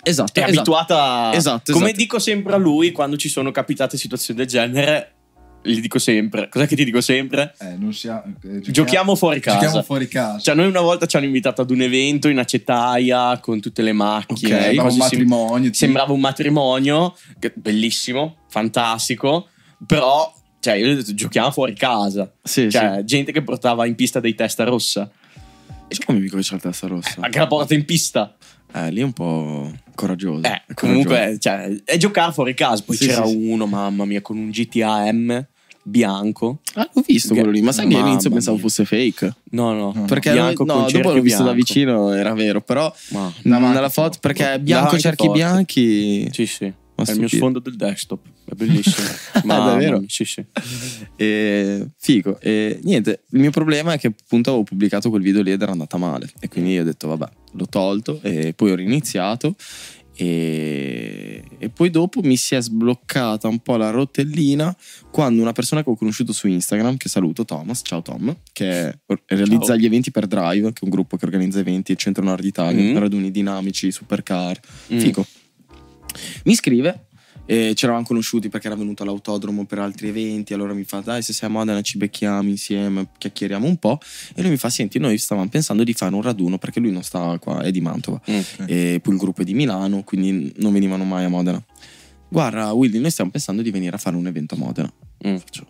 esatto, è esatto. abituata. Esatto, Come esatto. dico sempre a lui quando ci sono capitate situazioni del genere, gli dico sempre. Cos'è che ti dico sempre? Eh, non sia- eh, Giochiamo fuori casa. Giochiamo fuori casa. Cioè, noi una volta ci hanno invitato ad un evento in acetaia con tutte le macchine. Ok, Sembrava un matrimonio. tipo. sembrava un matrimonio, che- bellissimo, fantastico, però cioè, io ho detto giochiamo fuori casa. Sì, Cioè, gente che portava in pista dei testa rossa. sì. C'è un amico che c'ha la testa rossa. Anche la porta in pista. Eh, lì è un po' coraggioso. Eh, È comunque, cioè, è giocare fuori casa. Poi Sì, c'era sì, sì. uno, mamma mia, con un GTA M bianco. Ah, l'ho visto quello lì, ma sai che all'inizio pensavo mia. fosse fake. No, no. No, Perché bianco no, con dopo l'ho visto da bianco. vicino, era vero, però Ma, Davanti nella foto perché bianco cerchi forte. bianchi. sì, sì. Ma È il mio sfondo del desktop. È bellissimo. Mamma davvero? mia, Sì, sì. E figo. E niente, il mio problema è che appunto avevo pubblicato quel video lì ed era andata male. E quindi ho detto, vabbè, l'ho tolto e poi ho riniziato. E, e poi dopo mi si è sbloccata un po' la rotellina quando una persona che ho conosciuto su Instagram, che saluto Thomas, ciao Tom, che realizza Ciao. gli eventi per Drive, che è un gruppo che organizza eventi nel centro nord Italia, Mm. raduni dinamici, supercar, Mm. figo. Mi scrive, e ci eravamo conosciuti perché era venuto all'autodromo per altri eventi. Allora mi fa: Dai, se sei a Modena ci becchiamo insieme, chiacchieriamo un po'. E lui mi fa: Senti, noi stavamo pensando di fare un raduno perché lui non sta qua, è di Mantova. Mm. E poi il gruppo è di Milano, quindi non venivano mai a Modena. Guarda, Willy, noi stiamo pensando di venire a fare un evento a Modena. Mm. Faccio,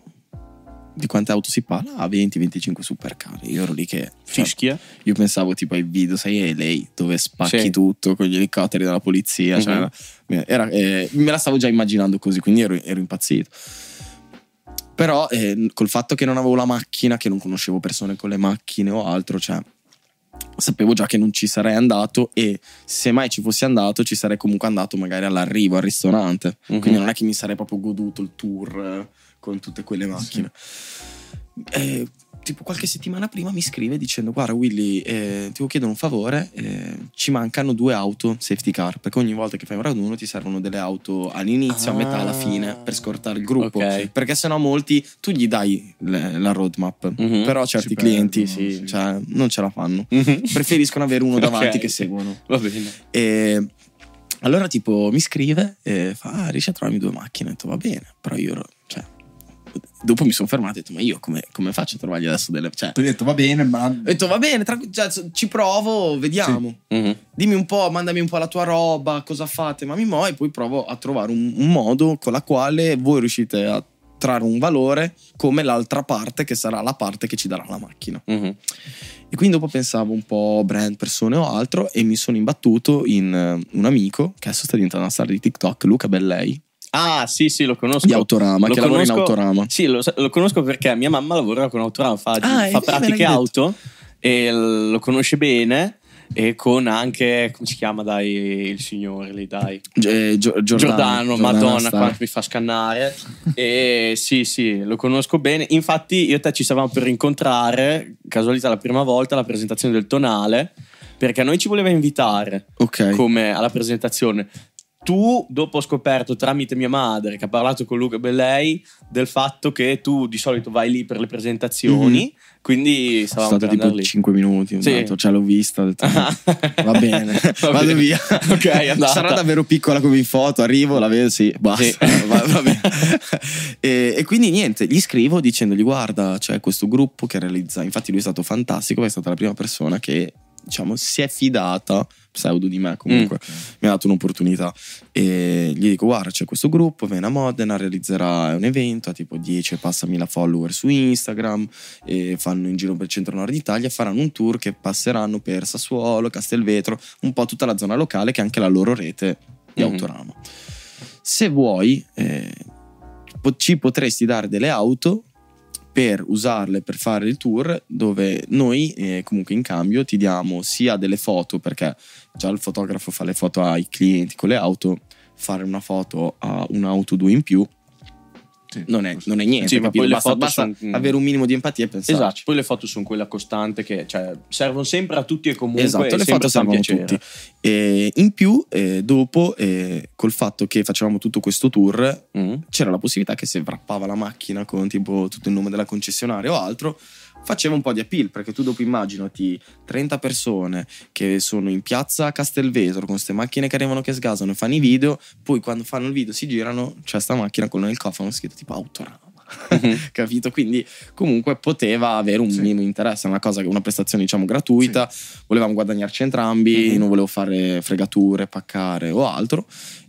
di quante auto si parla? Ah, 20-25 supercar. Io ero lì che. cioè, Fischia. io pensavo tipo ai video, sai, lei dove spacchi Sì. tutto con gli elicotteri della polizia. cioè, Mhm. era- eh, me la stavo già immaginando così, quindi ero, ero impazzito. Però eh, col fatto che non avevo la macchina, che non conoscevo persone con le macchine o altro, cioè sapevo già che non ci sarei andato e se mai ci fossi andato ci sarei comunque andato magari all'arrivo al ristorante. Mhm. Quindi non è che mi sarei proprio goduto il tour con tutte quelle macchine. E, tipo qualche settimana prima mi scrive dicendo guarda Willy eh, ti chiedere un favore eh, ci mancano due auto safety car perché ogni volta che fai un raduno ti servono delle auto all'inizio a metà alla fine per scortare il gruppo Ok. perché sennò molti tu gli dai le- la roadmap Mhm. però certi Ci clienti perdono, sì, sì. cioè, non ce la fanno Mhm. preferiscono avere uno davanti Ok. che seguono Va bene. e allora tipo mi scrive e fa ah, riesci a trovarmi due macchine ho detto va bene però io dopo mi sono fermato e ho detto, ma io come, come faccio a trovargli adesso delle... Cioè, hai detto va bene, ma... ho detto, va bene, tranqu- cioè, ci provo, vediamo. Mhm. Dimmi un po', mandami un po' la tua roba, cosa fate, ma mi mo e poi provo a trovare un, un modo con la quale voi riuscite a trarre un valore come l'altra parte che sarà la parte che ci darà la macchina. Mhm. E quindi dopo pensavo un po' brand, persone o altro e mi sono imbattuto in eh, un amico che adesso sta diventando una star di TikTok, Luca Bellei, Ah, sì, sì, lo conosco. di Autorama, Lo che lavora in conosco- Autorama. Sì, lo, lo conosco perché mia mamma lavora con Autorama, fa, Ah, fa pratiche auto e lo conosce bene e con anche, come si chiama, dai, il signore lì, dai. Eh, Gio- Giordano, Madonna, sta- quanto mi fa scannare. e sì, sì, lo conosco bene. Infatti, io e te ci stavamo per incontrare, casualità la prima volta, alla presentazione del tonale, perché a noi ci voleva invitare Ok. come alla presentazione. Tu, dopo ho scoperto tramite mia madre che ha parlato con Luca Bellei del fatto che tu di solito vai lì per le presentazioni, quindi Sono stavamo stato tipo lì. 5 minuti, Sì. detto, cioè l'ho vista, ho detto, va bene, Va vado bene. via. Ok, andata. Sarà davvero piccola come in foto, arrivo, la vedo, sì, basta, Sì. va, va bene. e, e quindi niente, gli scrivo dicendogli guarda, c'è questo gruppo che realizza, infatti lui è stato fantastico, è stata la prima persona che diciamo si è fidata, pseudo di me comunque, mi ha dato un'opportunità e gli dico guarda c'è questo gruppo, viene a Modena, realizzerà un evento, ha tipo 10 e passa mila follower su Instagram e fanno in giro per il centro nord Italia, faranno un tour che passeranno per Sassuolo, Castelvetro, un po' tutta la zona locale che è anche la loro rete di Mhm. Autorama. Se vuoi eh, ci potresti dare delle auto per usarle per fare il tour dove noi eh, comunque in cambio ti diamo sia delle foto perché già il fotografo fa le foto ai clienti con le auto fare una foto a un'auto due in più Sì, non è, non è niente Sì, ma poi le basta, foto basta son- avere un minimo di empatia e pensare Esatto, poi le foto sono quella costante che cioè, servono sempre a tutti e comunque Esatto, e le sempre foto servono a tutti. E in più, eh, dopo, eh, col fatto che facevamo tutto questo tour, Mm. c'era la possibilità che se wrappava la macchina con tipo tutto il nome della concessionaria o altro, faceva un po' di appeal, perché tu dopo immaginati 30 persone che sono in piazza Castelvetro con queste macchine che arrivano che sgasano e fanno i video, poi quando fanno il video si girano, c'è sta macchina con nel cofano scritto tipo Autorama. Mhm. Capito? Quindi comunque poteva avere un Sì. minimo interesse, una cosa, una prestazione diciamo gratuita, volevamo guadagnarci entrambi, Mhm. non volevo fare fregature, paccare o altro.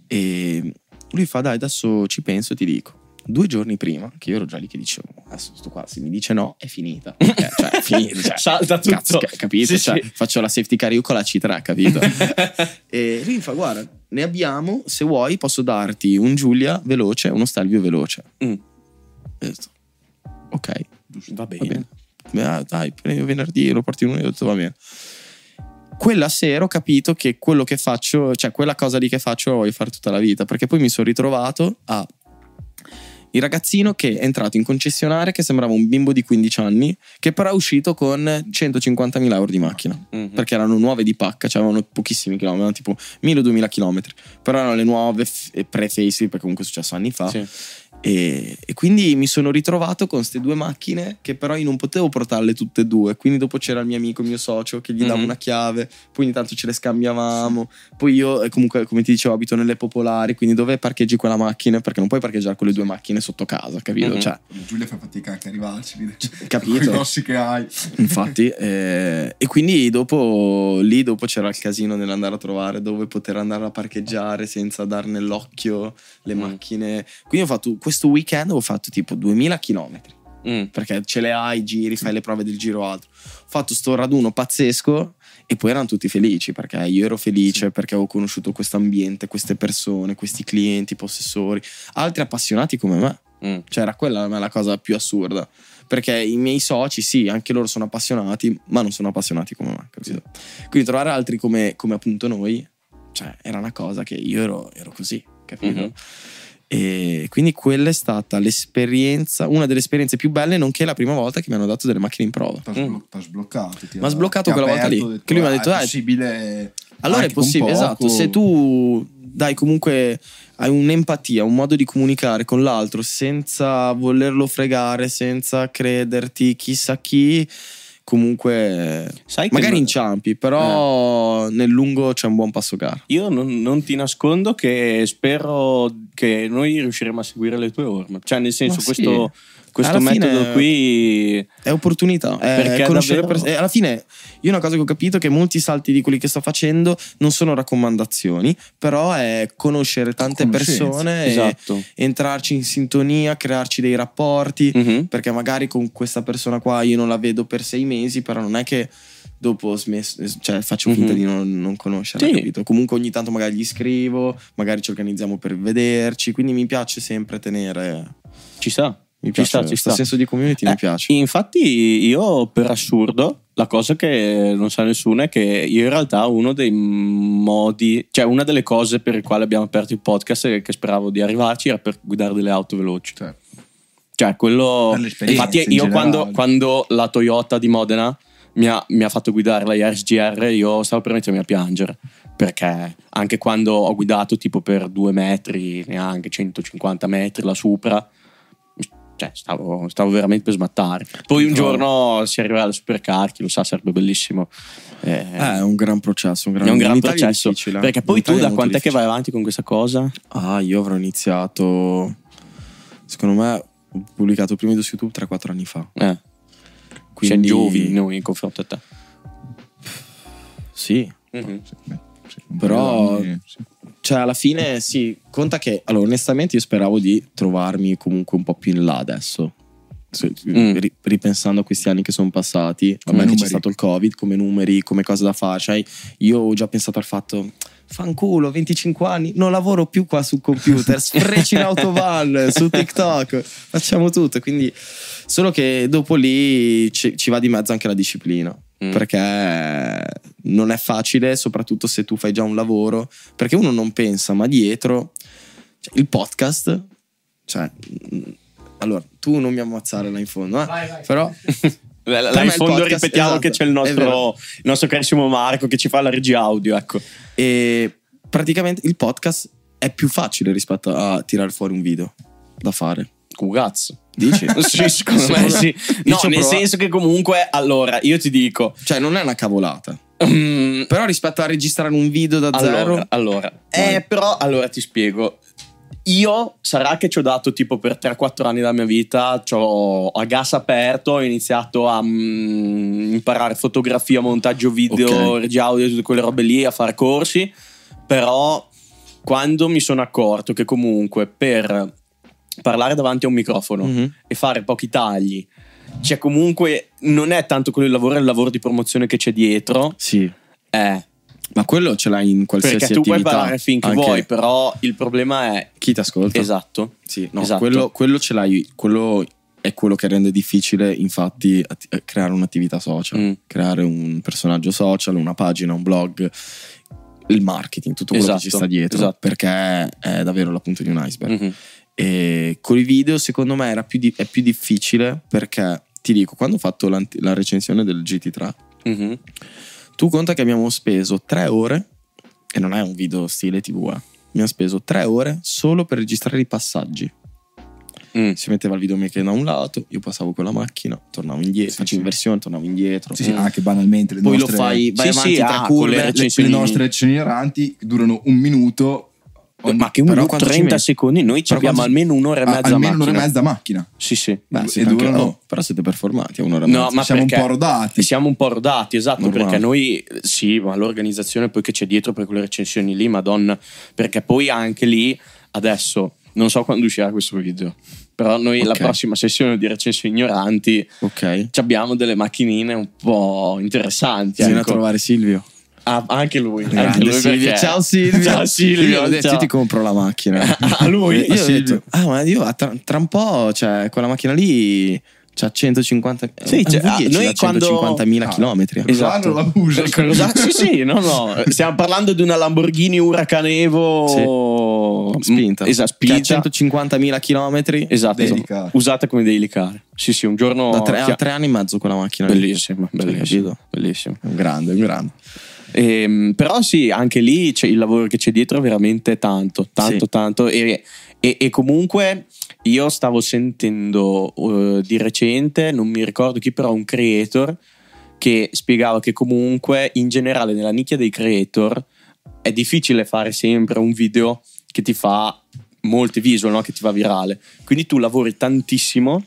E lui fa: Dai, adesso ci penso e ti dico. Due giorni prima, che io ero già lì che dicevo: Adesso sto qua, se mi dice no, è finita. Eh, cioè, è finita. Cioè, Salta tutto. cazzo, ca- capito? Sì, Cioè, sì. Faccio la safety car io con la C3, capito? e lui mi fa: Guarda, ne abbiamo. Se vuoi, posso darti un Giulia veloce uno Stelvio veloce. Mm. E ho detto, Ok, Va Va bene. bene. Beh, ah, dai, prendi venerdì lo porti uno e ho detto va bene. Quella sera ho capito che quello che faccio, cioè quella cosa lì che faccio la voglio fare tutta la vita, perché poi mi sono ritrovato a il ragazzino che è entrato in concessionaria che sembrava un bimbo di 15 anni, che però è uscito con 150.000 euro di macchina. Mhm. Perché erano nuove di pacca, cioè avevano pochissimi chilometri, tipo 1000-2000 chilometri. Però erano le nuove f- pre-facelift, perché comunque è successo anni fa. Sì. E, e quindi mi sono ritrovato con queste due macchine che però io non potevo portarle tutte e due. Quindi dopo c'era il mio amico, il mio socio, che gli dava Mhm. una chiave, poi ogni tanto ce le scambiavamo. Poi io, eh, comunque, come ti dicevo, abito nelle popolari, quindi dove parcheggi quella macchina? Perché non puoi parcheggiare con le due macchine sotto casa, capito? Mhm. Cioè, Giulia fa fatica anche a arrivarci. Con i capito? grossi che hai. Infatti, eh, e quindi dopo lì dopo c'era il casino nell'andare a trovare dove poter andare a parcheggiare senza dar nell'occhio le Mm. macchine. Quindi ho fatto questo weekend, ho fatto tipo 2000 km Mm. perché ce le hai, giri, fai le prove del giro altro. Ho fatto sto raduno pazzesco e poi erano tutti felici perché io ero felice perché avevo conosciuto questo ambiente, queste persone, questi clienti, possessori, altri appassionati come me. Mm. Cioè, era quella la cosa più assurda. Perché i miei soci, sì, anche loro sono appassionati, ma non sono appassionati come me, capito? Quindi trovare altri come, come appunto noi, cioè, era una cosa che io ero, ero così, capito? Mhm. E quindi quella è stata l'esperienza, una delle esperienze più belle, nonché la prima volta che mi hanno dato delle macchine in prova. T'ha Mm. sbloccato. ti M'ha ha- sbloccato quella volta aperto, lì, ha detto, che lui mi ha "Ah, detto, è "Eh, possibile. Allora è possibile, poco". esatto. Se tu dai comunque hai un'empatia, un modo di comunicare con l'altro senza volerlo fregare, senza crederti chissà chi, comunque Sai magari no- inciampi, però nel lungo c'è un buon passo gara. Io non, non ti nascondo che spero che noi riusciremo a seguire le tue orme. Cioè, nel senso, Ma sì. Questo, Alla metodo qui. È opportunità, è Perché conoscere davvero- pers- e alla fine io una cosa che ho capito è che molti salti di quelli che sto facendo non sono raccomandazioni, però è conoscere tante persone Esatto. entrarci in sintonia, crearci dei rapporti, Mhm. perché magari con questa persona qua io non la vedo per sei mesi, però non è che dopo smesso, cioè faccio finta Mhm. di non, non conoscerla, Sì. capito? Comunque ogni tanto magari gli scrivo, magari ci organizziamo per vederci, quindi mi piace sempre tenere... Ci sta. Mi ci piace, sta, ci questo sta. senso di community mi Eh, piace. Infatti, io per assurdo, la cosa che non sa nessuno è che io in realtà uno dei modi, cioè una delle cose per le quali abbiamo aperto il podcast e che speravo di arrivarci era per guidare delle auto veloci. Cioè, Cioè, quello. Infatti, in io generale. quando, quando la Toyota di Modena mi ha, mi ha fatto guidare la Yaris GR, io stavo per mettermi a piangere. Perché anche quando ho guidato tipo per due metri, neanche 150 metri la Supra, cioè stavo, stavo veramente per smattare. Poi un No. giorno si arriverà alla supercar, chi lo sa, sarebbe bellissimo. Eh, Eh, è un gran processo, un gran, è un gran processo. difficile, eh. Perché poi tu da quant'è che vai difficile. avanti con questa cosa? Ah, io avrò iniziato. Secondo me ho pubblicato il primo video su YouTube 3-4 anni fa. Eh. Quindi- Siamo giovani noi in confronto a te. Sì. Mhm. un Però- sì. Cioè, alla fine, sì, conta che. Allora, onestamente, io speravo di trovarmi comunque un po' più in là adesso. Mm. ri- ripensando a questi anni che sono passati, vabbè, che c'è stato il Covid, come numeri, come cose da fare. Cioè, io ho già pensato al fatto. Fanculo, 25 anni, non lavoro più qua sul computer, sfreci in autoval, su TikTok, facciamo tutto. Quindi, solo che dopo lì ci, ci va di mezzo anche la disciplina. Mm. Perché non è facile, soprattutto se tu fai già un lavoro. Perché uno non pensa, ma dietro cioè, il podcast, cioè, mm, allora tu non mi ammazzare là in fondo, eh? Però Là Per là in fondo podcast- ripetiamo esatto, che c'è il è nostro, il nostro carissimo Marco che ci fa la regia audio, ecco. e praticamente il podcast è più facile rispetto a tirare fuori un video da fare. Cugazzo. Dici? sì, secondo me sì. No, nel provato- senso che comunque, allora, io ti dico... Cioè, non è una cavolata. mm, Però rispetto a registrare un video da allora, zero, allora. Eh, però, allora ti spiego. Io sarà che ci ho dato tipo per 3-4 anni della mia vita, a gas aperto, ho iniziato a mm, imparare fotografia, montaggio video, Ok. regia audio, tutte quelle robe lì, a fare corsi, però quando mi sono accorto che comunque per parlare davanti a un microfono Mhm. e fare pochi tagli, cioè comunque non è tanto quello il lavoro, è il lavoro di promozione che c'è dietro, sì. eh, Ma quello ce l'hai in qualsiasi perché tu puoi parlare finché anche vuoi, però il problema è Chi ti ascolta? esatto. Sì, no, Esatto. quello, quello ce l'hai, quello è quello che rende difficile, infatti, atti- eh, creare un'attività social, Mm. creare un personaggio social, una pagina, un blog, il marketing, tutto quello che ci Esatto, sta dietro, esatto. perché è davvero la punta di un iceberg. Mhm. E con i video, secondo me, era più di- è più difficile perché ti dico, quando ho fatto la recensione del GT3, Mhm. tu conta che abbiamo speso tre ore, e non è un video stile TV, eh. abbiamo speso tre ore solo per registrare i passaggi Mm. si metteva il videomaker da un lato, io passavo con la macchina, tornavo indietro, Sì, facevo sì. inversione, tornavo indietro. Sì, sì, Mm. anche banalmente le Poi nostre, lo fai, vai Sì, avanti sì, tra ah, le curve. le, recensioni. le nostre recensioni ineranti durano un minuto. Ma che un però minuto quanto ci 30 metti? secondi, noi ci abbiamo almeno un'ora e ah, mezza almeno un'ora e macchina. mezza macchina. Sì, sì. Beh, anche- durano- oh, però siete performati a un'ora e No, mezza. ma Siamo un po' rodati. Siamo un po' rodati, esatto, Normale. perché noi sì, ma l'organizzazione poi che c'è dietro per quelle recensioni lì, madonna, perché poi anche lì adesso non so quando uscirà questo video, però noi la Ok. prossima sessione di recensioni ignoranti Ok. ci abbiamo delle macchinine un po' interessanti, Bisogna ecco. trovare Silvio. Ah, anche lui, anche lui Silvio. Ciao Silvio. Ciao Silvio, Io detto, ciao. io ti compro la macchina. A lui? Io A ho Silvio. detto, ah, ma io tra, tra un po', cioè, quella macchina lì c'ha 150 Sì, cioè, V10 ah, noi quando- 150.000 Ah, chilometri. Esatto. L'abuso. Cosa- sì, sì, no, no. Stiamo parlando di una Lamborghini Huracan Evo Spinta. Esatto, Che ha spinta. 150.000 chilometri. Esatto, car. usata come daily car. Sì, sì, un giorno Da tre, chi- ha tre anni e mezzo quella macchina. lì. Bellissima, Cioè, bellissima, bellissima. Un grande, un grande. Ehm, però sì, anche lì c'è il lavoro che c'è dietro è veramente tanto, tanto, Sì. tanto. E, e- e comunque io stavo sentendo eh, di recente, non mi ricordo chi, però un creator che spiegava che comunque in generale nella nicchia dei creator è difficile fare sempre un video che ti fa molte visual, no? che ti va virale. Quindi tu lavori tantissimo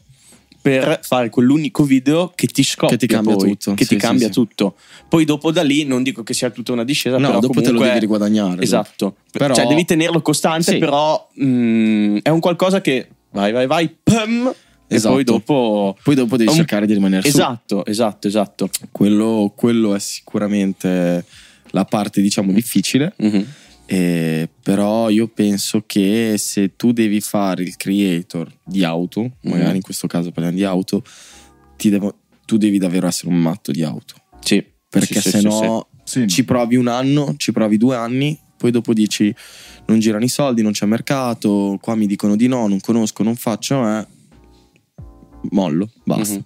per fare quell'unico video che ti scoppia Che ti cambia poi, tutto, che sì, ti cambia sì, tutto. Poi dopo da lì non dico che sia tutta una discesa, No, però dopo te lo comunque- devi riguadagnare. Esatto, Però- cioè devi tenerlo costante, però mm, è un qualcosa che vai, vai, vai, pum, Esatto. e poi dopo... Poi dopo devi Un- cercare di rimanere su. Esatto, esatto, esatto. Quello, quello è sicuramente la parte, diciamo, difficile. Mhm. Eh, però io penso che se tu devi fare il creator di auto, magari Mhm. in questo caso parliamo di auto, ti devo- tu devi davvero essere un matto di auto. Sì, Perché sì, se sì, no Sì, ci provi un anno, ci provi due anni, poi dopo dici non girano i soldi, non c'è mercato, qua mi dicono di no, non conosco, non faccio, eh, mollo, basta. Mhm.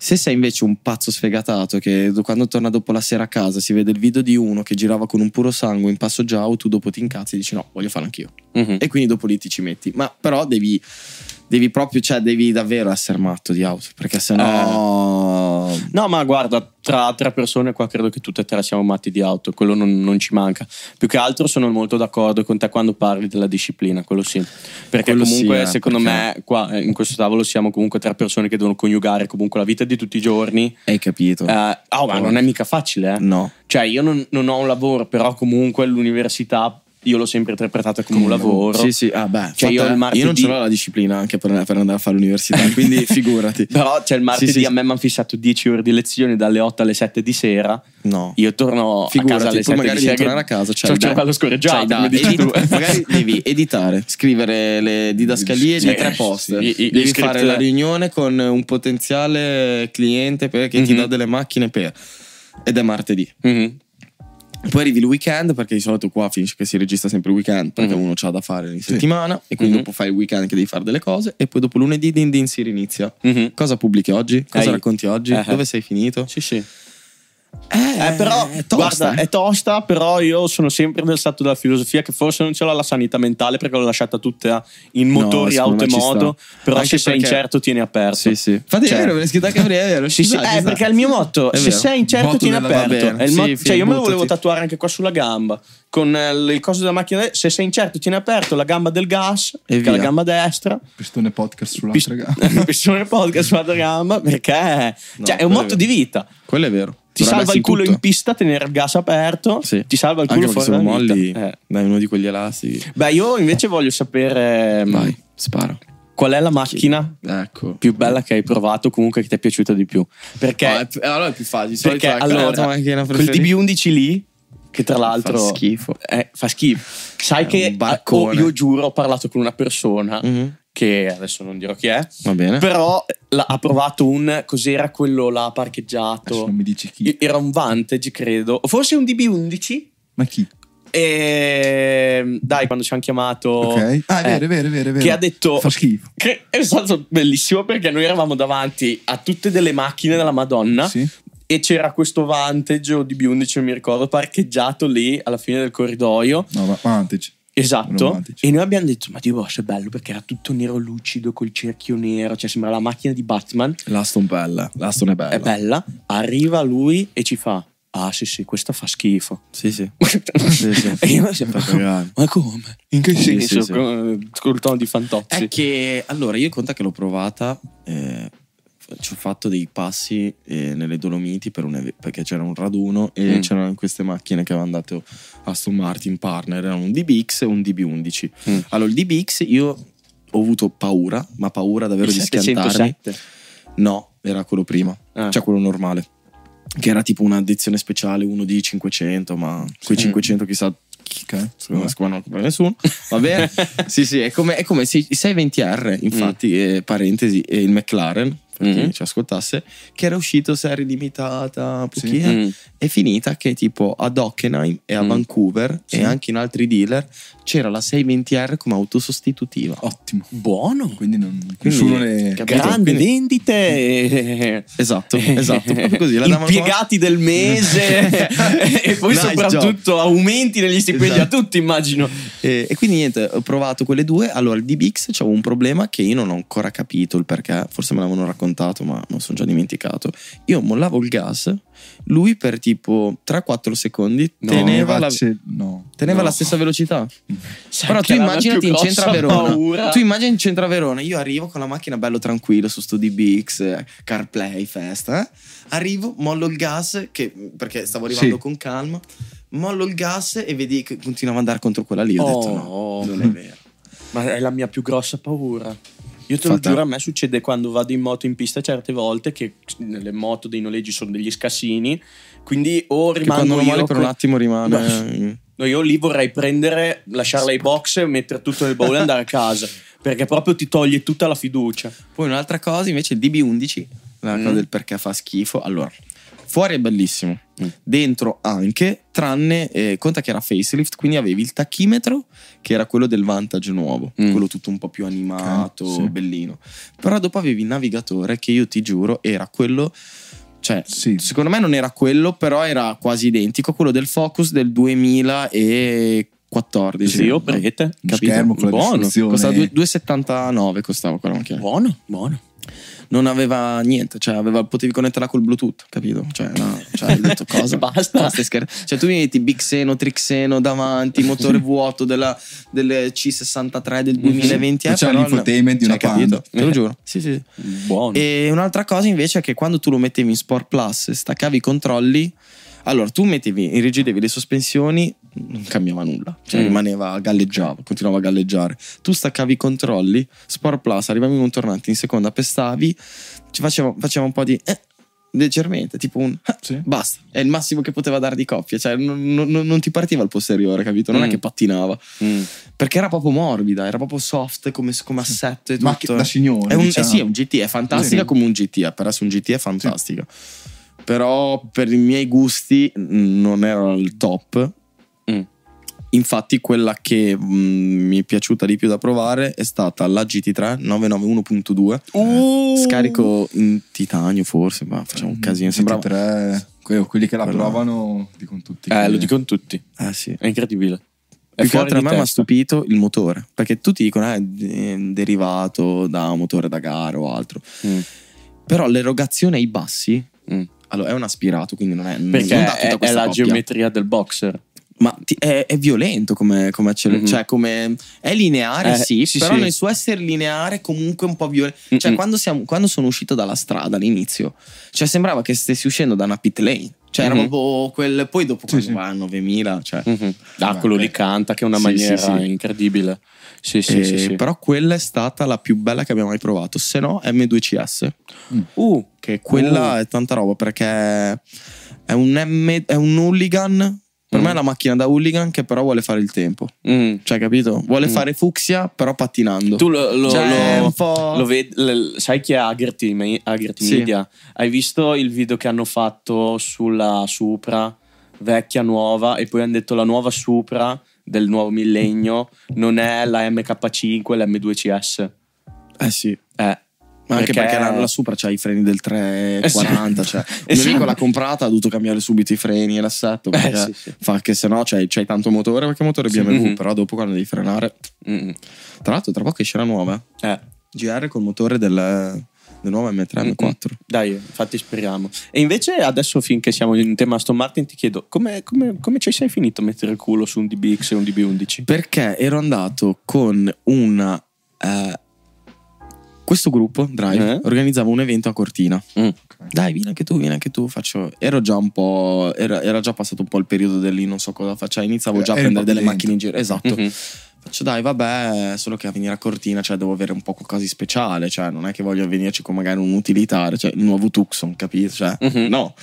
Se sei invece un pazzo sfegatato che do- quando torna dopo la sera a casa si vede il video di uno che girava con un puro sangue in passo già, tu dopo ti incazzi e dici no, voglio farlo anch'io. Mhm. E quindi dopo lì ti ci metti. Ma però devi, devi proprio, cioè devi davvero essere matto di auto, perché sennò... No, ma guarda, tra tre persone qua credo che tutte e tre siamo matti di auto, quello non, non ci manca. Più che altro sono molto d'accordo con te quando parli della disciplina, quello sì. Perché Quello comunque, sì, eh, secondo perché- me, qua eh, in questo tavolo siamo comunque tre persone che devono coniugare comunque la vita di tutti i giorni. Hai capito? Eh, oh, ma non è mica facile, eh. no. Cioè, io non, non ho un lavoro, però comunque l'università io l'ho sempre interpretata come un lavoro. Sì, sì, ah, beh, Cioè, io martedì- non ce l'ho la disciplina anche per, per andare a fare l'università, quindi figurati. Però, cioè, il martedì Sì, sì. a me mi hanno fissato 10 ore di lezioni dalle 8 alle 7 di sera. No. Io torno a Figurati, casa alle poi 7 magari di devi sera. tornare a casa. Cioè, il cervello scorreggiato, come dici tu. magari devi editare, scrivere le didascalie Sì, di tre post. i- i- devi fare la riunione con un potenziale cliente che ti Mhm. dà delle macchine per. Ed è martedì. Mhm. Poi arrivi il weekend, perché di solito qua finisce che si registra sempre il weekend, perché Mhm. uno c'ha da fare in settimana, e quindi Mhm. dopo fai il weekend che devi fare delle cose, e poi dopo lunedì din din si rinizia. Mhm. Cosa pubblichi oggi? Cosa Ehi. racconti oggi? Eh. Dove sei finito? Sì, sì. Eh, Eh, però, è tosta, guarda, eh. è tosta, però io sono sempre del stato della filosofia che forse non ce l'ho la sanità mentale perché l'ho lasciata tutta in No, motori, secondo auto e moto. Però Anche se sei perché- incerto tieni aperto. Sì, sì. Infatti Cioè- è vero, me l'hai scritto anche prima, è vero. Sì, sì, eh, perché è il mio motto. È Se vero. sei incerto, Motto tieni aperto. Sì, motto- sì, cioè, io me lo volevo tatuare anche qua sulla gamba. Con eh, il coso della macchina. Se sei incerto, tieni aperto la gamba del gas, E che è la gamba destra. Pistone podcast sull'altra Pist- gamba. Pistone podcast sull'altra gamba. Perché No, cioè, è un motto di vita. Quello è vero. Ti salva il culo tutto. in pista, tenere il gas aperto. Sì. Ti salva il Anche culo perché fuori dalla molli. Eh. dai uno di quegli elasti. Beh, io invece voglio sapere mm, Vai, spara. qual è la macchina Ecco. più bella che hai provato, comunque che ti è piaciuta di più. Perché, No, è allora è più facile. Perché allora, quel preferita? DB11 lì, che tra l'altro Fa schifo. eh, fa schifo. Sai È che eh, oh, io giuro, ho parlato con una persona Mhm. Che adesso non dirò chi è, Va bene. però ha provato un cos'era quello là Adesso parcheggiato. non mi dici chi. Era un Vantage, credo, forse un DB11. Ma chi? E dai, quando ci hanno chiamato, Ok. Ah, è eh, vero, è vero, è vero. è vero. che ha detto Fa schifo. che è stato bellissimo perché noi eravamo davanti a tutte delle macchine della Madonna Sì. e c'era questo Vantage o DB11, non mi ricordo, parcheggiato lì alla fine del corridoio. No, Vantage. Esatto. Vantage. E noi abbiamo detto: Ma Dio, boh, è bello perché era tutto nero lucido col cerchio nero. Cioè, sembra la macchina di Batman. L'Aston bella. L'Aston è bella. È bella. Arriva lui e ci fa: Ah, sì, sì, questa fa schifo. Sì, sì. Sì, sì. e io cagare. Ma come? In che Sì, senso? sì, sì. Con, col tono di fantozzi. È che allora io conta che l'ho provata. eh, ci ho fatto dei passi eh, nelle Dolomiti per eve- perché c'era un raduno e Mm. c'erano queste macchine che avevano dato Aston Martin partner. Erano un DBX e un DB11. Mm. Allora, il DBX io ho avuto paura, ma paura davvero Il di schiantarmi. 707. No, era quello prima, Ah. cioè quello normale. Che era tipo un'addizione speciale, uno di 500, ma quei Sì. 500 chissà Ok. secondo me non compra nessuno. Va bene? sì, sì, è come, è come se i 620R, infatti, eh, parentesi, e il McLaren, per chi Mhm. ci ascoltasse, che era uscito serie limitata, pochi, Sì. Mm. è finita che tipo ad Hockenheim e a Mm. Vancouver Sì. e anche in altri dealer c'era la 620R come autosostitutiva. Ottimo. Buono. Quindi non, Quindi- nessuno? Grandi Quindi- vendite. Esatto, esatto, proprio così. La Impiegati del mese e poi Nice soprattutto aumenti negli stipendi Esatto. a tutti, immagino. E, e quindi niente, ho provato quelle due. Allora, il DBX c'avevo un problema che io non ho ancora capito il perché, forse me l'avevano raccontato raccontato, ma non sono già dimenticato. Io mollavo il gas, lui per tipo 3-4 secondi No, teneva, la, no. teneva No. la stessa velocità. Sai Però che tu immaginati in centro a Verona. paura- Tu immagini in centro a Verona. Io arrivo con la macchina bello tranquillo su sto DBX, eh, CarPlay, festa. eh. Arrivo, mollo il gas, che- perché stavo arrivando Sì. con calma. Mollo il gas e vedi che continuava ad andare contro quella lì. Ho Oh, detto: no, non è vero. Ma è la mia più grossa paura. Io te lo giuro, a me succede quando vado in moto in pista certe volte che nelle moto dei noleggi sono degli scassini. Quindi o Che rimango io molli per un attimo rimane. No, io lì vorrei prendere, lasciarla ai box, mettere tutto nel baule e andare a casa. Perché proprio ti toglie tutta la fiducia. Poi un'altra cosa invece il DB11, la Mm. cosa del perché fa schifo. Allora, fuori è bellissimo, Mm. dentro anche, tranne eh, conta che era facelift, quindi avevi il tachimetro che era quello del Vantage nuovo, Mm. quello tutto un po' più animato, Ok, sì. bellino. Però dopo avevi il navigatore che io ti giuro era quello cioè, Sì. secondo me non era quello, però era quasi identico a quello del Focus del 2014. Zio, prete. Un Capito? schermo con la Buono. Costava due- 2,79 costava quella macchina Buono, buono. Non aveva niente, cioè aveva, potevi connetterla col Bluetooth, capito? Cioè, no, cioè hai detto cosa? Basta. stai scher- Cioè, tu mi metti Bixeno, Trixeno davanti, motore vuoto della, delle C63 del 2020. Poi c'era però- l'infotainment di cioè, una capito? Panda. Te lo giuro. Sì, sì. Buono. E un'altra cosa invece è che quando tu lo mettevi in Sport Plus, staccavi i controlli. Allora, tu mettevi, irrigidevi le sospensioni, non cambiava nulla, cioè Mm. rimaneva, galleggiava, continuava a galleggiare. Tu staccavi i controlli, Sport Plus, arrivavi in un tornante, in seconda pestavi, ci faceva, faceva un po' di eh, leggermente, tipo un eh, Sì. basta, è il massimo che poteva dare di coppia, cioè non, non- non ti partiva il posteriore, capito? Non è Mm. che pattinava, Mm. perché era proprio morbida, era proprio soft come, come assetto e tutto. Ma che- da signore. È un, diciamo. eh sì, è un GT, è fantastica Sì. come un GT, eh, per essere un GT è fantastica. Però per i miei gusti non era il top. Mm. Infatti quella che mh, mi è piaciuta di più da provare è stata la GT3 991.2. Uh. Scarico in titanio forse, ma facciamo un casino. Sembrava... GT3, que- quelli che la Quello- provano dicono tutti. Eh, che- lo dicono tutti. Eh sì. È incredibile. È Più che altro a me mi ha stupito il motore, perché tutti dicono è derivato da un motore da gara o altro. Mm. Però l'erogazione ai bassi Mm. Allora, è un aspirato, quindi non è. Perché non è, è la coppia. geometria del boxer. Ma ti- è, è violento come, come Mhm. cioè come è lineare, Eh, sì, sì, però sì. nel suo essere lineare comunque un po' violento. Cioè, Mm-mm. quando, siamo- quando sono uscito dalla strada all'inizio, cioè sembrava che stessi uscendo da una pit lane. Cioè, era Mhm. proprio quel. Poi dopo Sì, quando sì. va a 9000, cioè. Mhm. Ah, quello lì canta che è una maniera incredibile. Sì, sì, Eh, sì, sì. Però quella è stata la più bella che abbiamo mai provato. Se no, M2CS. Uh, Che quella Uh. è tanta roba perché è un, M, è un hooligan. Per Mm. me è la macchina da hooligan che però vuole fare il tempo. mm. Cioè, capito? Vuole Mm. fare fucsia, però pattinando. Tu lo, lo, Cioè, lo- un po'- lo vedi, sai chi è Agherty, Me- Agherty Sì. Media? Hai visto il video che hanno fatto sulla Supra, vecchia, nuova, e poi hanno detto la nuova Supra del nuovo millennio non è la MK5, è l'M2CS. Eh sì. Eh, Ma anche Perché- perché, la, la Supra c'ha i freni del 340. Eh sì. Cioè, Eh mio sì. amico l'ha comprata, ha dovuto cambiare subito i freni e l'assetto. Eh, Perché sì, sì. fa che se no c'hai, c'hai tanto motore perché motore Sì. BMW. Mhm. Però dopo quando devi frenare. mm, Tra l'altro, tra poco esce la nuova. eh. eh. GR col motore del, del nuovo M3 Mm-mm. M4. Dai, infatti speriamo. E invece adesso finché siamo in tema Aston Martin ti chiedo come, come, come ci sei finito a mettere il culo su un DBX e un DB11? Perché ero andato con una. eh, questo gruppo Drive Eh? organizzava un evento a Cortina. Mm. Dai, vieni anche tu, vieni anche tu. Faccio. Ero già un po'. Era, era già passato un po' il periodo del lì, non so cosa faccia. Iniziavo Eh, già a prendere delle macchine in giro. Esatto. Mhm. Faccio, dai, vabbè, solo che a venire a Cortina, cioè, devo avere un po' qualcosa di speciale. Cioè, non è che voglio venirci con magari un utilitario, cioè il nuovo Tucson, capito? Cioè, Mhm. no.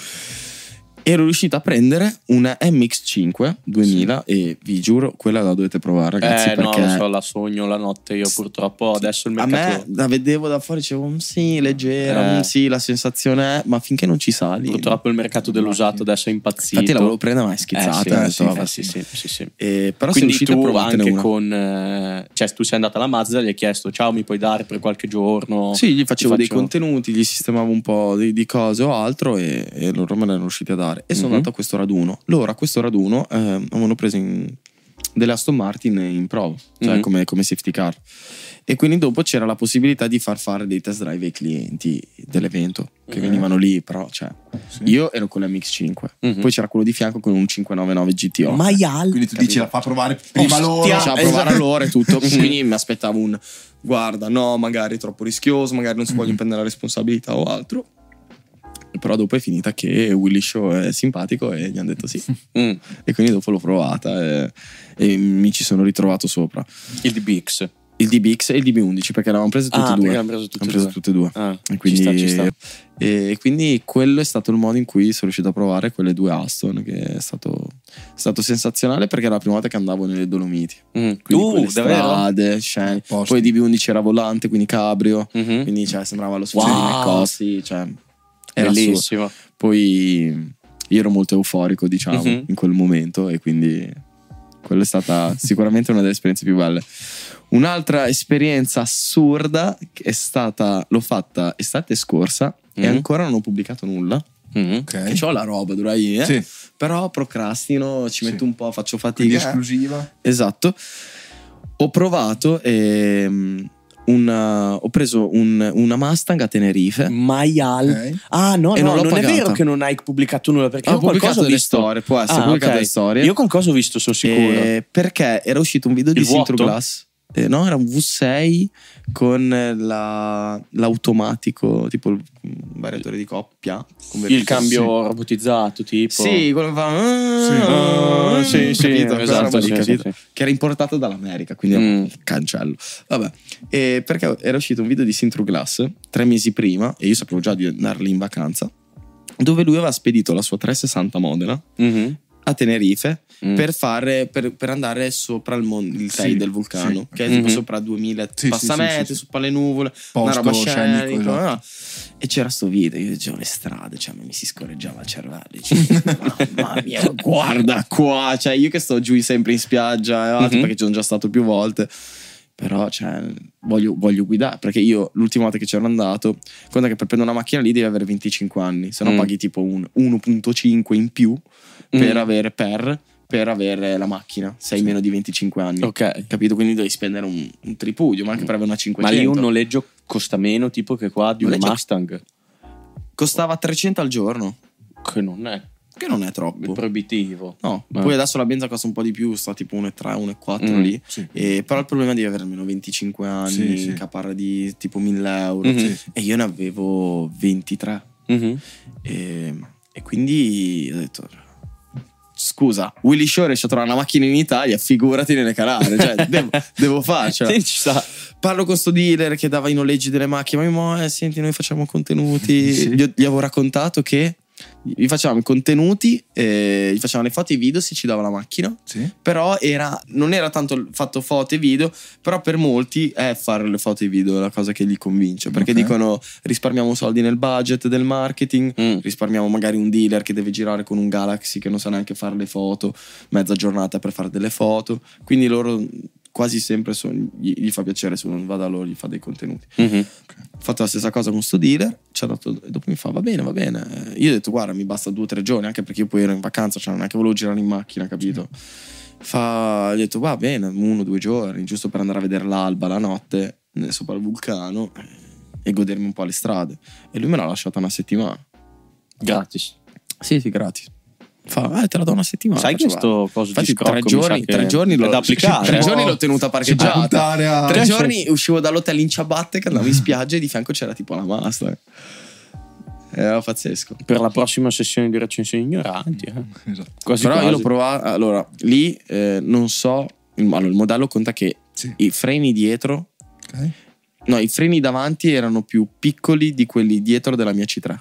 Ero riuscito a prendere una MX5 2000 e vi giuro, quella la dovete provare, ragazzi. eh no, lo so, la sogno la notte io purtroppo adesso il a mercato... me la vedevo da fuori, dicevo, "Mm, sì, leggera, Eh. mm, sì, la sensazione è, ma finché non ci sali. Purtroppo il mercato dell'usato adesso è impazzito. Infatti la volevo prendere, ma è schizzata. Eh, sì, detto, sì, sì, sì, sì, sì. E, però Quindi riuscito a tu anche una. con... eh, cioè tu sei andata alla Mazda gli hai chiesto ciao mi puoi dare per qualche giorno? Sì, gli facevo Ti dei contenuti, gli sistemavo un po' di, di cose o altro e, e loro me ne erano riusciti a dare. E sono Mhm. andato a questo raduno. Loro a questo raduno eh, avevano preso in, delle Aston Martin in prova, cioè Mhm. come, come safety car. E quindi dopo c'era la possibilità di far fare dei test drive ai clienti dell'evento che Mhm. venivano lì, però cioè, Sì. io ero con l'MX5, Mhm. poi c'era quello di fianco con un 599 GTO. Maial. Quindi tu dici la fa provare prima Ostia, loro. Provare esatto. a loro e tutto. Quindi mi aspettavo un guarda, no, magari è troppo rischioso, magari non si vogliono prendere la responsabilità o altro. Però dopo è finita che Willy Show è simpatico e gli hanno detto sì. Mm. E quindi dopo l'ho provata e, e mi ci sono ritrovato sopra. Il DBX. Il DBX e il DB11 perché l'avevamo preso tutti Ah, e due. l'hanno preso tutti e Abbiamo preso due. tutte e due. Ah, E quindi, ci sta, ci sta. e quindi quello è stato il modo in cui sono riuscito a provare quelle due Aston, che è stato, è stato sensazionale perché era la prima volta che andavo nelle Dolomiti. Mm. Quindi Uh, strade, scene. Posti. Poi DB11 era volante, quindi cabrio. Mhm. Quindi cioè, sembrava lo Wow. spazio costi, cioè, era assurdo. Bellissimo. Poi io ero molto euforico, diciamo, Mhm. in quel momento e quindi quella è stata sicuramente una delle esperienze più belle. Un'altra esperienza assurda è stata, l'ho fatta estate scorsa e Mhm. ancora non ho pubblicato nulla. Mhm. Ok. Che ho la roba, dura lì, eh? Sì. Però procrastino, ci Sì. metto un po', faccio Quindi fatica. esclusiva. Esatto. Ho provato ehm, una, ho preso un- una Mustang a Tenerife. Maial. Ok. Ah, no, E no, non non, è vero che non hai pubblicato nulla perché Ho pubblicato ho delle visto. storie, può essere, Ah, pubblicato ok. delle storie. Io qualcosa ho visto, sono sicuro. Eh, perché era uscito un video di Il vuoto? Sintro Glass. Eh, no, era un V6 con la- l'automatico, tipo il variatore di coppia. il cambio robotizzato, tipo. Sì, quello che fa. Ah, sì, sì, capito? Quella esatto, roba lì, sì, capito? sì, Che era importato dall'America, quindi Mm. cancello. Vabbè, e perché era uscito un video di Sintro Glass tre mesi prima, e io sapevo già di andare lì in vacanza, dove lui aveva spedito la sua 360 Modena Mhm. a Tenerife Mm. per, fare, per, per andare sopra il, mon- il Sì, del vulcano, sì. che è tipo Mhm. sopra 2000 Sì, passamenti, sì, sopra le nuvole, una Posto roba scenico, scenica. esatto. no? E c'era sto video, io dicevo le strade, cioè mi si scorreggiava il cervello. dicevo, Mamma mia, guarda qua, cioè io che sto giù sempre in spiaggia e altro, Mhm. perché ci sono già stato più volte. Però, cioè, voglio, voglio guidare. Perché io l'ultima volta che c'ero andato, conta che per prendere una macchina lì devi avere 25 anni, se no Mm. paghi tipo un 1.5 in più per Mm. avere per, per avere la macchina, se hai Sì. meno di 25 anni. Ok. Capito? Quindi devi spendere un, un tripudio, ma anche per avere una Ma 500. lì un noleggio costa meno tipo che qua di un Mustang. Costava 300 al giorno, Che non è che non è troppo. proibitivo. No, Ma- poi adesso la benza costa un po' di più, sta tipo 1,3, 1,4 Mm, lì. Sì. E, però il problema è di avere almeno 25 anni, Sì, sì. caparra di tipo 1000 euro. Mhm. Sì. E io ne avevo 23. Mhm. E, e quindi ho detto: Scusa, Willy Show riesce a trovare una macchina in Italia, figurati nelle Canare. Cioè, devo, devo farcela. Sì, ci sta. Parlo con sto dealer che dava i noleggi delle macchine. Ma mo, eh, senti, noi facciamo contenuti. Sì. Gli, gli avevo raccontato che gli facevamo i contenuti, eh, gli facevamo le foto e i video se ci dava la macchina. Sì. Però era, non era tanto fatto foto e video, però per molti è fare le foto e i video la cosa che li convince. Perché Ok. dicono risparmiamo soldi nel budget del marketing, Mm. risparmiamo magari un dealer che deve girare con un Galaxy che non sa neanche fare le foto, mezza giornata per fare delle foto. Quindi loro quasi sempre sono- gli, gli fa piacere se uno va da loro gli fa dei contenuti. Mhm. Ho fatto la stessa cosa con sto dealer, ci ha dato, e dopo mi fa va bene, va bene. Eh, Io ho detto guarda mi basta due o tre giorni, anche perché io poi ero in vacanza, cioè non è che volevo girare in macchina, capito? Fa, gli ho detto va bene, uno o due giorni, giusto per andare a vedere l'alba la notte sopra il vulcano eh, e godermi un po' le strade. E lui me l'ha lasciata una settimana. Gratis. Sì, sì, gratis. Fa, eh, te la do una settimana. Sai questo coso Infatti, di tre giorni, tre giorni l'ho, da applicare. tre eh? giorni l'ho tenuta parcheggiata. a... Tre giorni uscivo dall'hotel in ciabatte che andavo in spiaggia e di fianco c'era tipo la Mustang. Era pazzesco. Per la prossima sessione di recensioni ignoranti. eh. Esatto. Quasi Però io quasi. l'ho provato. Allora, lì eh, non so. il- Allora, il modello conta che Sì. i freni dietro. Ok. No, i freni davanti erano più piccoli di quelli dietro della mia C3.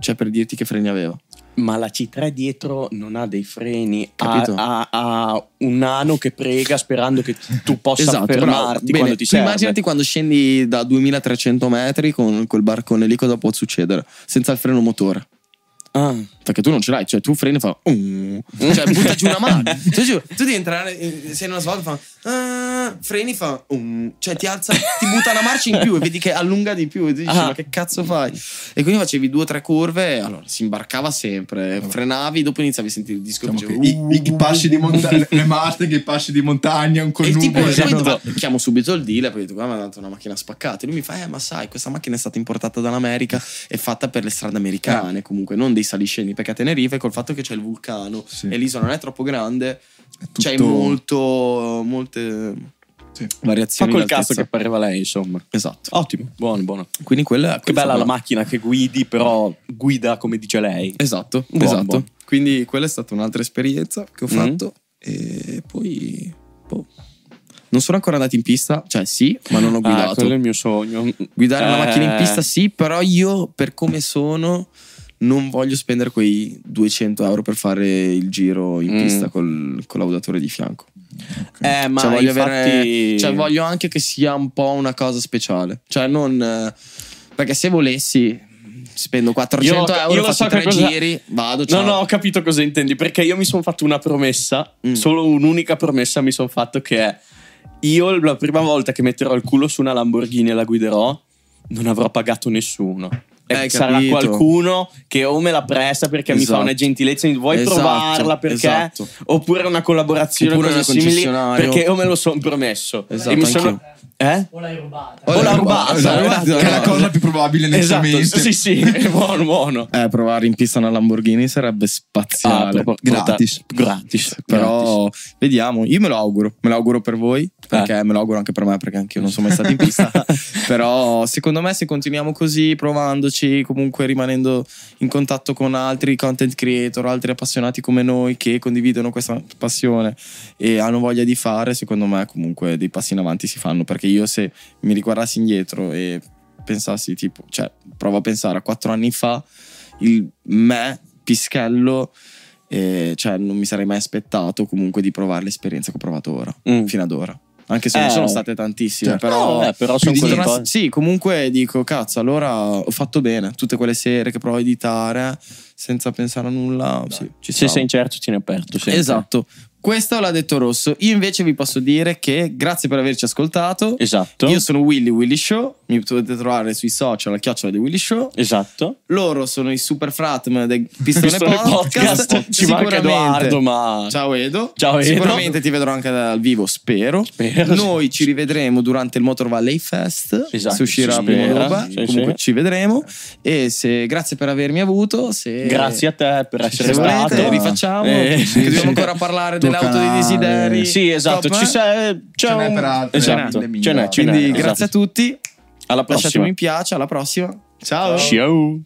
Cioè, per dirti che freni aveva. Ma la C3 dietro non ha dei freni, ha, Capito? ha- ha un nano che prega sperando che tu possa Esatto, bravo. fermarti Bene, quando ti serve. immaginati quando scendi da 2300 metri con quel barcone lì cosa può succedere senza il freno motore. Ah, Perché tu non ce l'hai, cioè tu freni e fa. "Uh", cioè butta giù una mano. Cioè, tu devi entrare, sei in una svolta e fa. "Ah", frena, freni, fa un- cioè ti alza, ti butta una marcia in più e vedi che allunga di più. E tu dici, Ah. ma che cazzo fai? E quindi facevi due o tre curve, e allora si imbarcava sempre, frenavi, dopo iniziavi a sentire il disco e Diciamo che i, i- passi di montagna, le Mustang, i passi di montagna, un E il tipo connubio. esatto. va- chiamo subito il dealer poi dico guarda mi ha dato una macchina spaccata e lui mi fa eh ma sai questa macchina è stata importata dall'America è fatta per le strade americane comunque non dei saliscendi perché a Tenerife col fatto che c'è il vulcano Sì. e l'isola non è troppo grande È tutto- c'è molto molte Sì. Fa variazioni col di cazzo che pareva lei, insomma. esatto Ottimo, buono, buono. quindi quella Che bella la macchina che guidi, però guida come dice lei. esatto Buono, esatto buono. quindi quella è stata un'altra esperienza che ho Mhm. fatto e poi boh. non sono ancora andato in pista cioè sì ma non ho Ah, guidato quello è il mio sogno. Guidare una Eh, macchina in pista sì, però io per come sono non voglio spendere quei 200 euro per fare il giro in Mm. pista col collaudatore di fianco. Eh, ma cioè, voglio infatti... avere- cioè, voglio anche che sia un po' una cosa speciale. Cioè non... eh, perché se volessi spendo 400 Io- euro, io lo so tre cosa- giri, vado, No, ciao. no, ho capito cosa intendi. Perché io mi sono fatto una promessa, Mm. solo un'unica promessa mi sono fatto che è io la prima volta che metterò il culo su una Lamborghini e la guiderò, non avrò pagato nessuno. E Hai sarà capito. qualcuno che o me la presta perché mi fa Esatto. una gentilezza e vuoi Esatto, provarla perché esatto. oppure una collaborazione Oppure una simili perché io me lo sono promesso Esatto, e mi sono. Eh? O l'hai rubata. O l'ha rubata, Esatto, esatto. che è la cosa più probabile nel Esatto, sì, sì, è buono, buono. Eh, provare in pista una Lamborghini sarebbe spaziale. Ah, Gratis. gratis. Però vediamo, io me lo auguro, me lo auguro per voi, perché me lo auguro anche per me, perché anche io non sono mai stato in pista. Però secondo me se continuiamo così, provandoci, comunque rimanendo in contatto con altri content creator, altri appassionati come noi che condividono questa passione e hanno voglia di fare, secondo me comunque dei passi in avanti si fanno, perché io se mi riguardassi indietro e pensassi tipo, cioè provo a pensare a quattro anni fa, il me, Pischello, eh, cioè non mi sarei mai aspettato comunque di provare l'esperienza che ho provato ora, Mm. fino ad ora. Anche se non Eh. sono state tantissime, Certo. però, eh, però sono quelle cose. sì, comunque dico, cazzo, allora ho fatto bene. Tutte quelle sere che provo a editare senza pensare a nulla, sì, Se sei incerto, tieni aperto. sempre. Esatto. Questo l'ha detto Rosso. Io invece vi posso dire che grazie per averci ascoltato. Esatto. Io sono Willy Willy Show. Mi potete trovare sui social a chiocciola di Willy Show. Esatto. Loro sono i super fratm del Pistone, Pistone Podcast. Podcast. Ci manca Edoardo, ma- Ciao Edo. Ciao, Edo. Sicuramente ti vedrò anche dal vivo, spero. Spero, Noi ci rivedremo durante il Motor Valley Fest. Esatto, Se uscirà prima dopo. Sì, Comunque sì. ci vedremo. E se, grazie per avermi avuto. Se, Grazie a te per essere se volete, stato. rifacciamo. Eh, dobbiamo ancora parlare Tuo delle auto dei desideri. Sì, esatto. Top, Ci eh? sei, c'è Ce n'è per altre Esatto. Quindi esatto. grazie a tutti. Alla Lasciatemi prossima. un piace. Alla prossima. Ciao. Ciao.